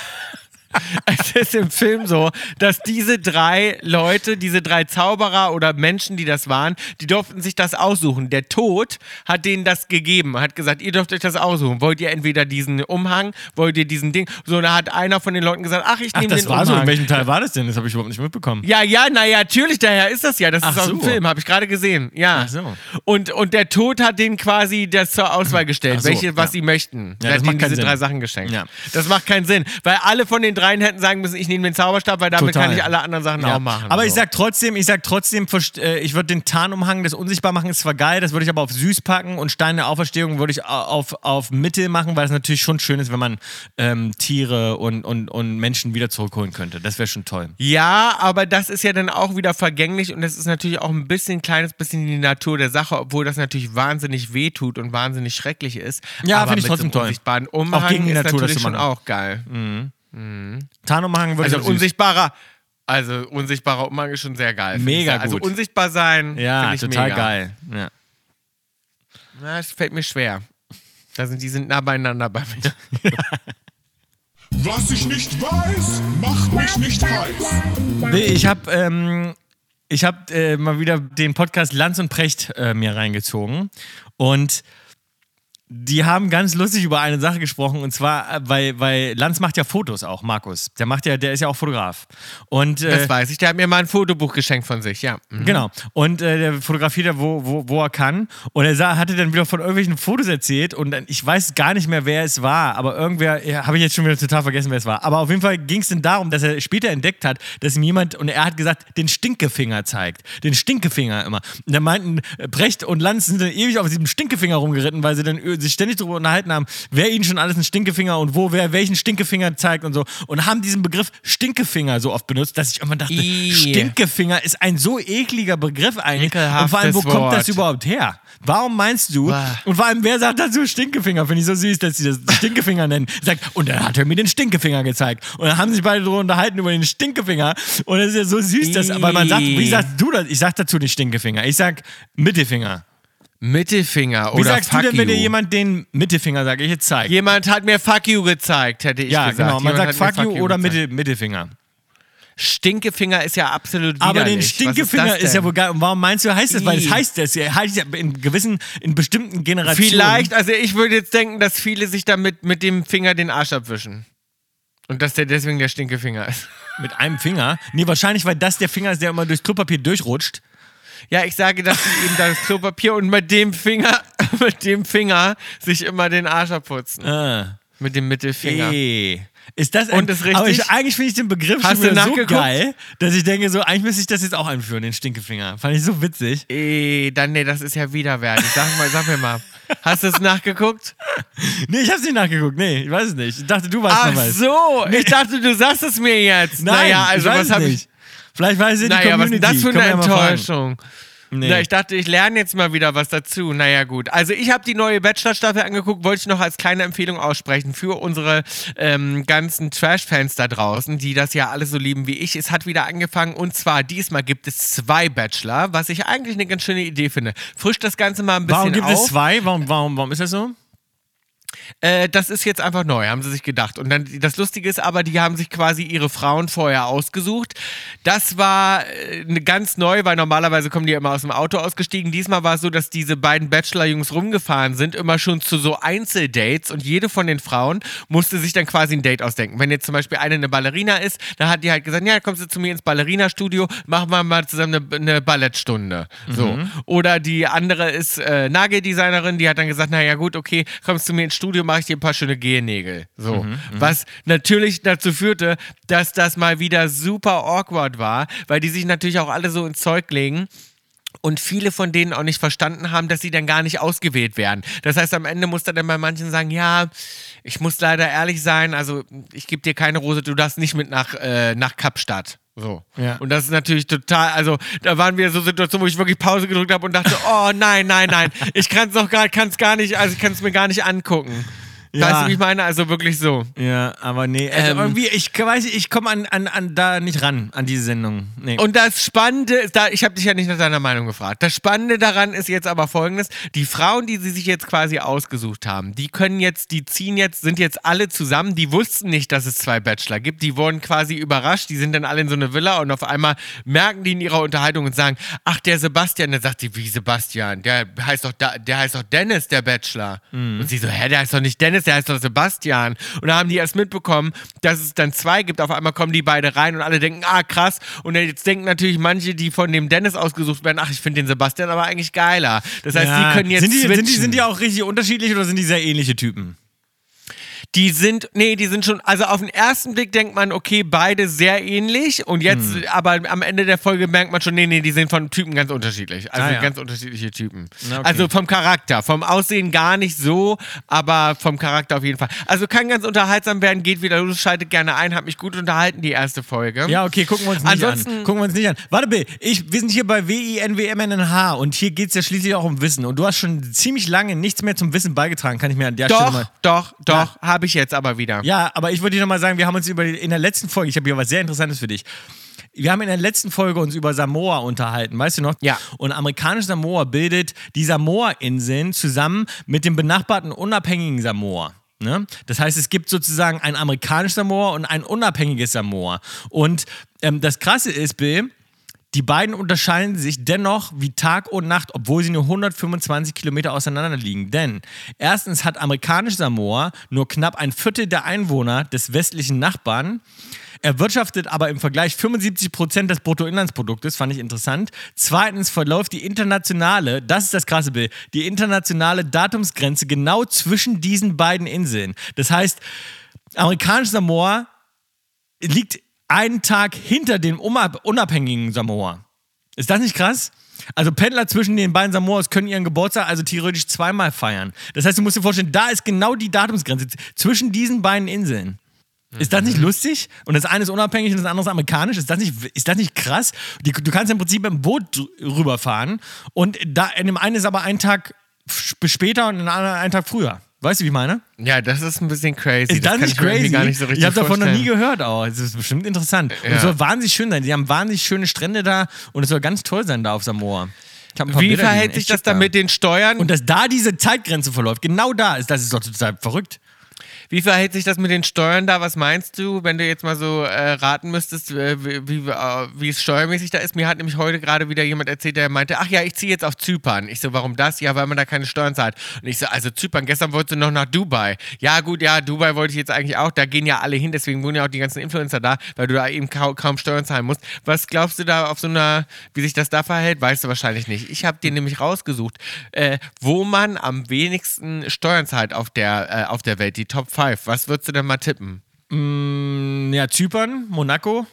es ist im Film so, dass diese drei Leute, diese drei Zauberer oder Menschen, die das waren, die durften sich das aussuchen. Der Tod hat denen das gegeben, hat gesagt, ihr dürft euch das aussuchen. Wollt ihr entweder diesen Umhang, wollt ihr diesen Ding? So, da hat einer von den Leuten gesagt, ach, ich nehme das den war so. Umhang. In welchem Teil war das denn? Das habe ich überhaupt nicht mitbekommen. Ja, ja, naja, natürlich, daher ist das ja. Das Ach ist aus dem so. Film, habe ich gerade gesehen. Ja. Ach so. Und, und der Tod hat denen quasi das zur Auswahl gestellt, so, welche, was ja. sie möchten. Ja, das hat macht ihnen diese Sinn. drei Sachen geschenkt. Ja. Das macht keinen Sinn, weil alle von den dreien hätten sagen müssen, ich nehme den Zauberstab, weil damit Total. kann ich alle anderen Sachen Ja. auch machen. Aber so. ich sag trotzdem, ich sag trotzdem, äh, ich würde den Tarnumhang, das unsichtbar machen, ist zwar geil, das würde ich aber auf süß packen und Stein der Auferstehung würde ich au- auf, auf Mittel machen, weil es natürlich schon schön ist, wenn man ähm, Tiere und, und, und Menschen wieder zurückholen könnte. Das wäre schon toll. Ja, aber das ist ja dann auch wieder vergänglich und das ist natürlich auch ein bisschen, kleines bisschen die Natur der Sache, obwohl das natürlich wahnsinnig wehtut und wahnsinnig schrecklich ist. Ja, finde ich trotzdem toll. unsichtbaren Umhang Auch gegen die ist Natur, das zu schon machen. auch geil. Tarnumhang würde Also ich unsichtbarer, also unsichtbarer Umhang ist schon sehr geil. Mega ich. Also gut. unsichtbar sein, Ja, finde ich total mega. geil. Ja. Na, das fällt mir schwer. Da sind, die sind nah beieinander bei mir. Was ich nicht weiß, macht mich nicht heiß. Nee, Ich habe ähm, ich hab, äh, mal wieder den Podcast Lanz und Precht äh, mir reingezogen und die haben ganz lustig über eine Sache gesprochen und zwar, äh, weil, weil Lanz macht ja Fotos auch, Markus. Der macht ja, der ist ja auch Fotograf. Und äh, Das weiß ich. Der hat mir mal ein Fotobuch geschenkt von sich, ja. Mhm. Genau. Und äh, der fotografiert ja, wo, wo, wo er kann. Und er sah, hatte dann wieder von irgendwelchen Fotos erzählt. Und dann, ich weiß gar nicht mehr, wer es war. Aber irgendwer, ja, habe ich jetzt schon wieder total vergessen, wer es war. Aber auf jeden Fall ging es dann darum, dass er später entdeckt hat, dass ihm jemand, und er hat gesagt, den Stinkefinger zeigt. Den Stinkefinger immer. Und da meinten, äh, Brecht und Lanz sind dann ewig auf diesem Stinkefinger rumgeritten, weil sie dann sich ständig darüber unterhalten haben, wer ihnen schon alles einen Stinkefinger und wo wer welchen Stinkefinger zeigt und so. Und haben diesen Begriff Stinkefinger so oft benutzt, dass ich irgendwann dachte, Ih. Stinkefinger ist ein so ekliger Begriff eigentlich. Und vor allem, wo kommt das überhaupt her? Warum meinst du? Bah. Und vor allem, wer sagt dazu Stinkefinger? Finde ich so süß, dass sie das Stinkefinger nennen. Sagt, und dann hat er mir den Stinkefinger gezeigt. Und dann haben sich beide darüber unterhalten über den Stinkefinger. Und das ist ja so süß, dass, weil man sagt, wie sagst du das? Ich sag dazu nicht Stinkefinger. Ich sag Mittelfinger. Mittelfinger Wie oder sagst fuck du denn, wenn dir jemand den Mittelfinger sagt? Ich jetzt zeig. Jemand hat mir fuck you gezeigt, hätte ich ja, gesagt. genau. Man Jemand sagt fuck you oder. Mittel, Mittelfinger. Stinkefinger ist ja absolut widerlich. Aber den Stinkefinger das ist, ja wohl geil. Und warum meinst du, heißt das? Weil es heißt das. ja- heißt ja in gewissen, in bestimmten Generationen. Vielleicht, also ich würde jetzt denken, dass viele sich damit mit dem Finger den Arsch abwischen. Und dass der deswegen der Stinkefinger ist. Mit einem Finger? Nee, wahrscheinlich, weil das der Finger ist, der immer durchs Klopapier durchrutscht. Ja, ich sage, dass sie eben das Klopapier und mit dem Finger, mit dem Finger sich immer den Arsch abputzen. Ah. Mit dem Mittelfinger. Eh. Ist das ein, Und ist richtig? Aber ich, eigentlich finde ich den Begriff Hast schon wieder so geil, dass ich denke, so, eigentlich müsste ich das jetzt auch einführen, den Stinkefinger. Fand ich so witzig. Eh, dann, nee, das ist ja widerwärtig. Sag mal, sag mir mal. Hast du es nachgeguckt? Nee, ich hab's nicht nachgeguckt. Nee, ich weiß es nicht. Ich dachte, du weißt Ach noch was. so, ich dachte, du sagst es mir jetzt. Nein, naja, also was habe ich. Vielleicht weiß ich die Naja, was ist das für eine. Enttäuschung? Nee. Na, ich dachte, ich lerne jetzt mal wieder was dazu. Naja, gut. Also, ich habe die neue Bachelor-Staffel angeguckt, wollte ich noch als kleine Empfehlung aussprechen für unsere ähm, ganzen Trash-Fans da draußen, die das ja alles so lieben wie ich. Es hat wieder angefangen und zwar diesmal gibt es zwei Bachelor, was ich eigentlich eine ganz schöne Idee finde. Frischt das Ganze mal ein bisschen Warum gibt auf. es zwei? Warum, warum, warum ist das so? Äh, das ist jetzt einfach neu, haben sie sich gedacht. Und dann das Lustige ist aber, die haben sich quasi ihre Frauen vorher ausgesucht. Das war äh, ne- ganz neu, weil normalerweise kommen die ja immer aus dem Auto ausgestiegen. Diesmal war es so, dass diese beiden Bachelor-Jungs rumgefahren sind, immer schon zu so Einzeldates und jede von den Frauen musste sich dann quasi ein Date ausdenken. Wenn jetzt zum Beispiel eine eine Ballerina ist, dann hat die halt gesagt, ja, kommst du zu mir ins Ballerina-Studio, machen wir mal zusammen eine, eine Ballettstunde. So. Oder die andere ist äh, Nageldesignerin, die hat dann gesagt, naja gut, okay, kommst du mir ins Studio, mache ich dir ein paar schöne Gehennägel. So. Was natürlich dazu führte, dass das mal wieder super awkward war, weil die sich natürlich auch alle so ins Zeug legen und viele von denen auch nicht verstanden haben, dass sie dann gar nicht ausgewählt werden. Das heißt, am Ende muss er dann bei manchen sagen, ja, ich muss leider ehrlich sein, also ich gebe dir keine Rose, du darfst nicht mit nach, äh, nach Kapstadt. So. Ja. Und das ist natürlich total, also da waren wir so Situationen, wo ich wirklich Pause gedrückt habe und dachte, oh nein, nein, nein, ich kann es noch gar, kann es gar nicht, also ich kann es mir gar nicht angucken. Ja. Weißt du, wie ich meine? Also wirklich so. Ja, aber nee. Also Ähm, irgendwie, ich weiß, ich komme an, an, an da nicht ran, an diese Sendung. Nee. Und das Spannende da, ich habe dich ja nicht nach deiner Meinung gefragt. Das Spannende daran ist jetzt aber folgendes: Die Frauen, die sie sich jetzt quasi ausgesucht haben, die können jetzt, die ziehen jetzt, sind jetzt alle zusammen. Die wussten nicht, dass es zwei Bachelor gibt. Die wurden quasi überrascht. Die sind dann alle in so eine Villa und auf einmal merken die in ihrer Unterhaltung und sagen: Ach, der Sebastian, der sagt sie, wie Sebastian? Der heißt doch, da, der heißt doch Dennis, der Bachelor. Und sie so: Hä, der heißt doch nicht Dennis, der heißt doch Sebastian. Und da haben die erst mitbekommen, dass es dann zwei gibt. Auf einmal kommen die beide rein und alle denken, ah krass. Und jetzt denken natürlich manche, die von dem Dennis ausgesucht werden, ach, ich finde den Sebastian aber eigentlich geiler. Das heißt, Ja. die können jetzt sind die, sind, die, sind die auch richtig unterschiedlich oder sind die sehr ähnliche Typen? Die sind, nee, die sind schon, also auf den ersten Blick denkt man, okay, beide sehr ähnlich und jetzt, Hm. aber am Ende der Folge merkt man schon, nee, nee, die sind von Typen ganz unterschiedlich. Also Ah, ja. ganz unterschiedliche Typen. Na, okay. Also vom Charakter, vom Aussehen gar nicht so, aber vom Charakter auf jeden Fall. Also kann ganz unterhaltsam werden, geht wieder los, schaltet gerne ein, hat mich gut unterhalten, die erste Folge. Ja, okay, gucken wir uns nicht Ansonsten- an. Gucken wir uns nicht an. Warte, Bill, ich, wir sind hier bei WINWMNH und hier geht es ja schließlich auch um Wissen. Und du hast schon ziemlich lange nichts mehr zum Wissen beigetragen, kann ich mir an der Stelle Doch, mal. doch, doch, habe ich jetzt aber wieder. Ja, aber ich wollte dir nochmal sagen, wir haben uns über in der letzten Folge, ich habe hier was sehr Interessantes für dich. Wir haben in der letzten Folge uns über Samoa unterhalten, weißt du noch? Ja. Und amerikanische Samoa bildet die Samoa-Inseln zusammen mit dem benachbarten unabhängigen Samoa. Ne? Das heißt, es gibt sozusagen ein amerikanisches Samoa und ein unabhängiges Samoa. Und ähm, das Krasse ist, Bill, die beiden unterscheiden sich dennoch wie Tag und Nacht, obwohl sie nur 125 Kilometer auseinander liegen. Denn erstens hat amerikanisch Samoa nur knapp ein Viertel der Einwohner des westlichen Nachbarn. Erwirtschaftet aber im Vergleich 75 Prozent des Bruttoinlandsproduktes, fand ich interessant. Zweitens verläuft die internationale, das ist das krasse Bild, die internationale Datumsgrenze genau zwischen diesen beiden Inseln. Das heißt, amerikanisch Samoa liegt einen Tag hinter dem unab- unabhängigen Samoa. Ist das nicht krass? Also Pendler zwischen den beiden Samoas können ihren Geburtstag also theoretisch zweimal feiern. Das heißt, du musst dir vorstellen, da ist genau die Datumsgrenze zwischen diesen beiden Inseln. Ist das nicht lustig? Und das eine ist unabhängig und das andere ist amerikanisch. Ist das nicht, ist das nicht krass? Die, du kannst im Prinzip mit dem Boot rüberfahren und da, in dem einen ist aber ein Tag später und in dem anderen einen Tag früher. Weißt du, wie ich meine? Ja, das ist ein bisschen crazy. Ist das, kann nicht crazy? gar nicht so richtig ich habe davon noch nie gehört auch. Es ist bestimmt interessant. Und Ja. es soll wahnsinnig schön sein. Die haben wahnsinnig schöne Strände da und es soll ganz toll sein da auf Samoa. Ich ein paar Wie Bilder verhält sich das dann mit den Steuern? Und dass da diese Zeitgrenze verläuft, genau da ist, das ist doch total verrückt. Wie verhält sich das mit den Steuern da? Was meinst du, wenn du jetzt mal so äh, raten müsstest, äh, wie, äh, wie es steuermäßig da ist? Mir hat nämlich heute gerade wieder jemand erzählt, der meinte, ach ja, ich ziehe jetzt auf Zypern. Ich so, warum das? Ja, weil man da keine Steuern zahlt. Und ich so, also Zypern, gestern wolltest du noch nach Dubai. Ja gut, ja, Dubai wollte ich jetzt eigentlich auch. Da gehen ja alle hin, deswegen wohnen ja auch die ganzen Influencer da, weil du da eben kaum, kaum Steuern zahlen musst. Was glaubst du da auf so einer, wie sich das da verhält? Weißt du wahrscheinlich nicht. Ich habe dir nämlich rausgesucht, äh, wo man am wenigsten Steuern zahlt auf der, äh, auf der Welt, die Top 5. Was würdest du denn mal tippen? Ja, Zypern, Monaco.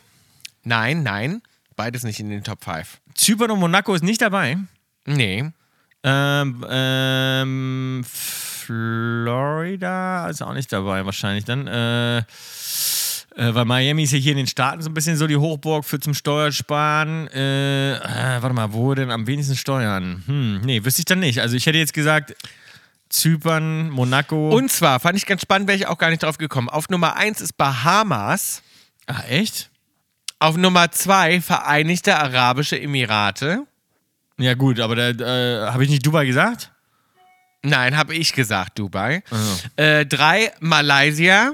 Nein, nein, beides nicht in den Top 5. Zypern und Monaco ist nicht dabei. Nee. Ähm, ähm, Florida ist auch nicht dabei, wahrscheinlich dann. Äh, äh, weil Miami ist ja hier in den Staaten so ein bisschen so die Hochburg für zum Steuersparen. Äh, äh, warte mal, wo denn am wenigsten Steuern? Hm, nee, wüsste ich dann nicht. Also ich hätte jetzt gesagt Zypern, Monaco. Und zwar fand ich ganz spannend, wäre ich auch gar nicht drauf gekommen. Auf Nummer 1 ist Bahamas. ah, echt? Auf Nummer 2 Vereinigte Arabische Emirate. Ja gut, aber da äh, habe ich nicht Dubai gesagt? Nein, habe ich gesagt, Dubai. Äh, drei Malaysia.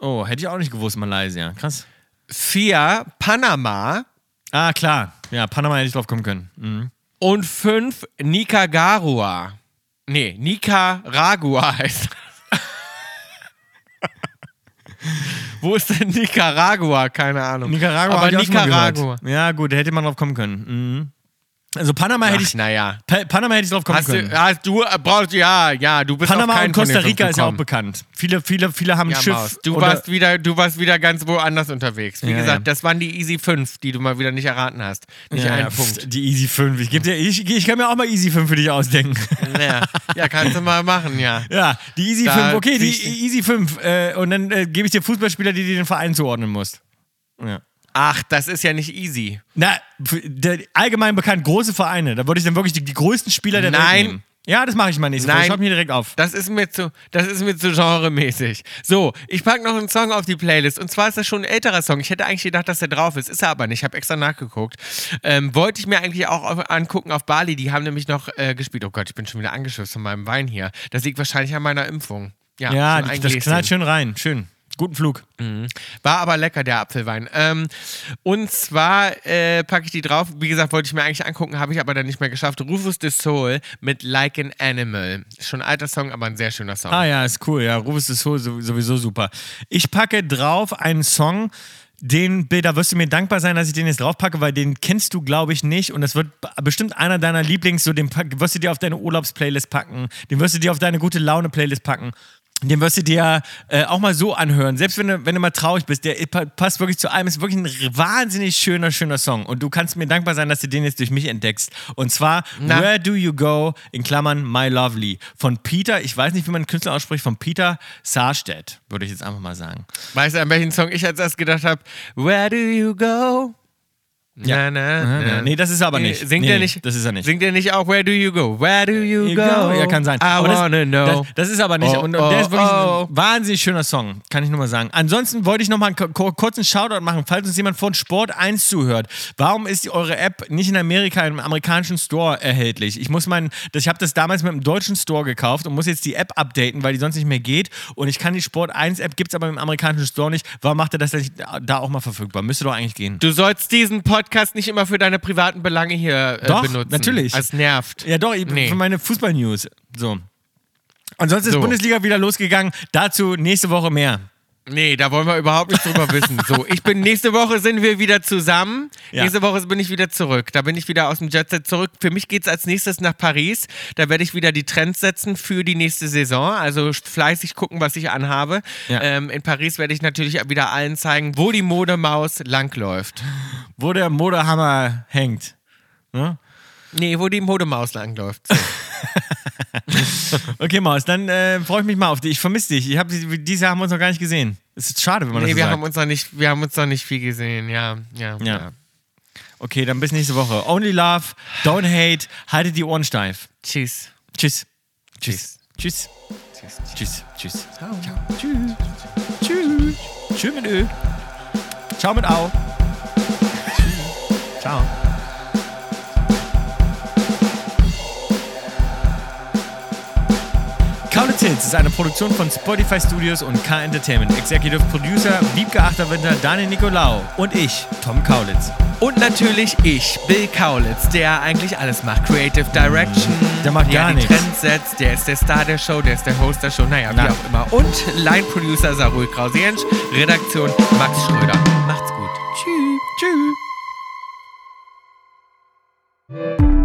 Oh, hätte ich auch nicht gewusst, Malaysia. Krass. Vier Panama. Ah, klar. Ja, Panama hätte ich drauf kommen können. Mhm. Und fünf Nicaragua. Nee, Nicaragua heißt das. Wo ist denn Nicaragua? Keine Ahnung. Nicaragua. Aber Nicaragua. Ja, gut, da hätte man drauf kommen können. Mhm. Also Panama hätte Ach, ich. naja. Pa Panama hätte ich drauf kommen Hast können. du, hast du äh, brauchst ja, ja, du bist Panama und Costa Rica ist ja auch bekannt. Viele, viele, viele haben ein Ja, Schiff. Maus. Du warst wieder, du warst wieder ganz woanders unterwegs. Wie Ja, gesagt, ja. das waren die Easy 5, die du mal wieder nicht erraten hast. Nicht ja, einen Punkt. Die Easy 5. Ich, dir, ich, ich kann mir auch mal Easy 5 für dich ausdenken. Ja. ja, kannst du mal machen, ja. ja, die Easy Da 5. Okay, die Easy 5. Äh, und dann äh, gebe ich dir Fußballspieler, die dir den Verein zuordnen musst. Ja. Ach, das ist ja nicht easy. Na, allgemein bekannt große Vereine. Da würde ich dann wirklich die, die größten Spieler der Welt Nein. nehmen. Ja, das mache ich mal nächste Woche. Nein. Schreib mir direkt auf. Das ist mir zu, das ist mir zu genremäßig. So, ich packe noch einen Song auf die Playlist. Und zwar ist das schon ein älterer Song. Ich hätte eigentlich gedacht, dass der drauf ist. Ist er aber nicht. Ich habe extra nachgeguckt. Ähm, wollte ich mir eigentlich auch auf, angucken auf Bali. Die haben nämlich noch äh, gespielt. Oh Gott, ich bin schon wieder angeschwipst von meinem Wein hier. Das liegt wahrscheinlich an meiner Impfung. Ja, Ja, das knallt schön rein. Schön. Guten Flug. War aber lecker, der Apfelwein. Ähm, und zwar äh, packe ich die drauf. Wie gesagt, wollte ich mir eigentlich angucken, habe ich aber dann nicht mehr geschafft. Rufus de Soul mit Like an Animal. Schon ein alter Song, aber ein sehr schöner Song. Ah ja, ist cool. Ja, Rufus ist so- sowieso super. Ich packe drauf einen Song, den, Bill, da wirst du mir dankbar sein, dass ich den jetzt draufpacke, weil den kennst du, glaube ich, nicht. Und das wird bestimmt einer deiner Lieblings, so den wirst du dir auf deine Urlaubsplaylist packen. Den wirst du dir auf deine gute Laune-Playlist packen. Den wirst du dir äh, auch mal so anhören. Selbst wenn du, wenn du mal traurig bist, der pa- passt wirklich zu allem. Ist wirklich ein wahnsinnig schöner, schöner Song. Und du kannst mir dankbar sein, dass du den jetzt durch mich entdeckst. Und zwar Na? Where Do You Go, in Klammern My Lovely. Von Peter, ich weiß nicht, wie man den Künstler ausspricht, von Peter Sarstedt, würde ich jetzt einfach mal sagen. Weißt du, an welchen Song ich als erstes gedacht habe? Where do you go? Ja. Na, na, na. Nee, das ist er aber nicht. Singt nee, er nicht? Das ist er nicht. Singt er nicht auch Where do you go? Where do you go? Ja, kann sein. I Aber das, wanna know. Das, das ist aber nicht. Oh, und, und der ist wirklich oh, ein wahnsinnig schöner Song, kann ich nur mal sagen. Ansonsten wollte ich noch mal einen kurzen Shoutout machen, falls uns jemand von Sport 1 zuhört. Warum ist die, eure App nicht in Amerika im amerikanischen Store erhältlich? Ich muss meinen, ich habe das damals mit dem deutschen Store gekauft und muss jetzt die App updaten, weil die sonst nicht mehr geht. Und ich kann die Sport 1 App, gibt es aber im amerikanischen Store nicht. Warum macht er das nicht da auch mal verfügbar? Müsste doch eigentlich gehen. Du sollst diesen Podcast nicht immer für deine privaten Belange hier äh, Doch, benutzen. natürlich. Es nervt. Ja, doch, ich- Nee. für meine Fußball-News. So. Ansonsten ist So. Bundesliga wieder losgegangen. Dazu nächste Woche mehr. Nee, da wollen wir überhaupt nicht drüber wissen. So, ich bin nächste Woche sind wir wieder zusammen. Ja. Nächste Woche bin ich wieder zurück. Da bin ich wieder aus dem Jetset zurück. Für mich geht es als nächstes nach Paris. Da werde ich wieder die Trends setzen für die nächste Saison. Also fleißig gucken, was ich anhabe. Ja. Ähm, in Paris werde ich natürlich wieder allen zeigen, wo die Modemaus langläuft. Wo der Modehammer hängt. Ne? Nee, wo die Modemaus langläuft. So. Okay, Maus, dann äh, freue ich mich mal auf dich. Ich vermisse dich. Ich hab, dieses Jahr haben wir uns noch gar nicht gesehen. Es ist schade, wenn man nee, das so wir sagt. haben, uns noch nicht, wir haben uns noch nicht viel gesehen. Ja, ja, Ja. ja. okay, dann bis nächste Woche. Only love, don't hate, haltet die Ohren steif. Tschüss. Tschüss. Tschüss. Tschüss. Tschüss. Tschüss. Tschüss. Ciao. Tschüss. Tschüss. Tschüss mit Ö. Ciao mit Au. Ciao. Kaulitz Hits ist eine Produktion von Spotify Studios und K Entertainment. Executive Producer Wiebke Achterwinter, Daniel Nicolau und ich, Tom Kaulitz. Und natürlich ich, Bill Kaulitz, der eigentlich alles macht. Creative Direction, Der macht der gar die nichts. Trends setzt, der ist der Star der Show, der ist der Host der Show, naja, wie Na. auch immer. Und Line-Producer Sarul Krause-Jensch, Redaktion Max Schröder. Macht's gut. Tschüss. Tschüss.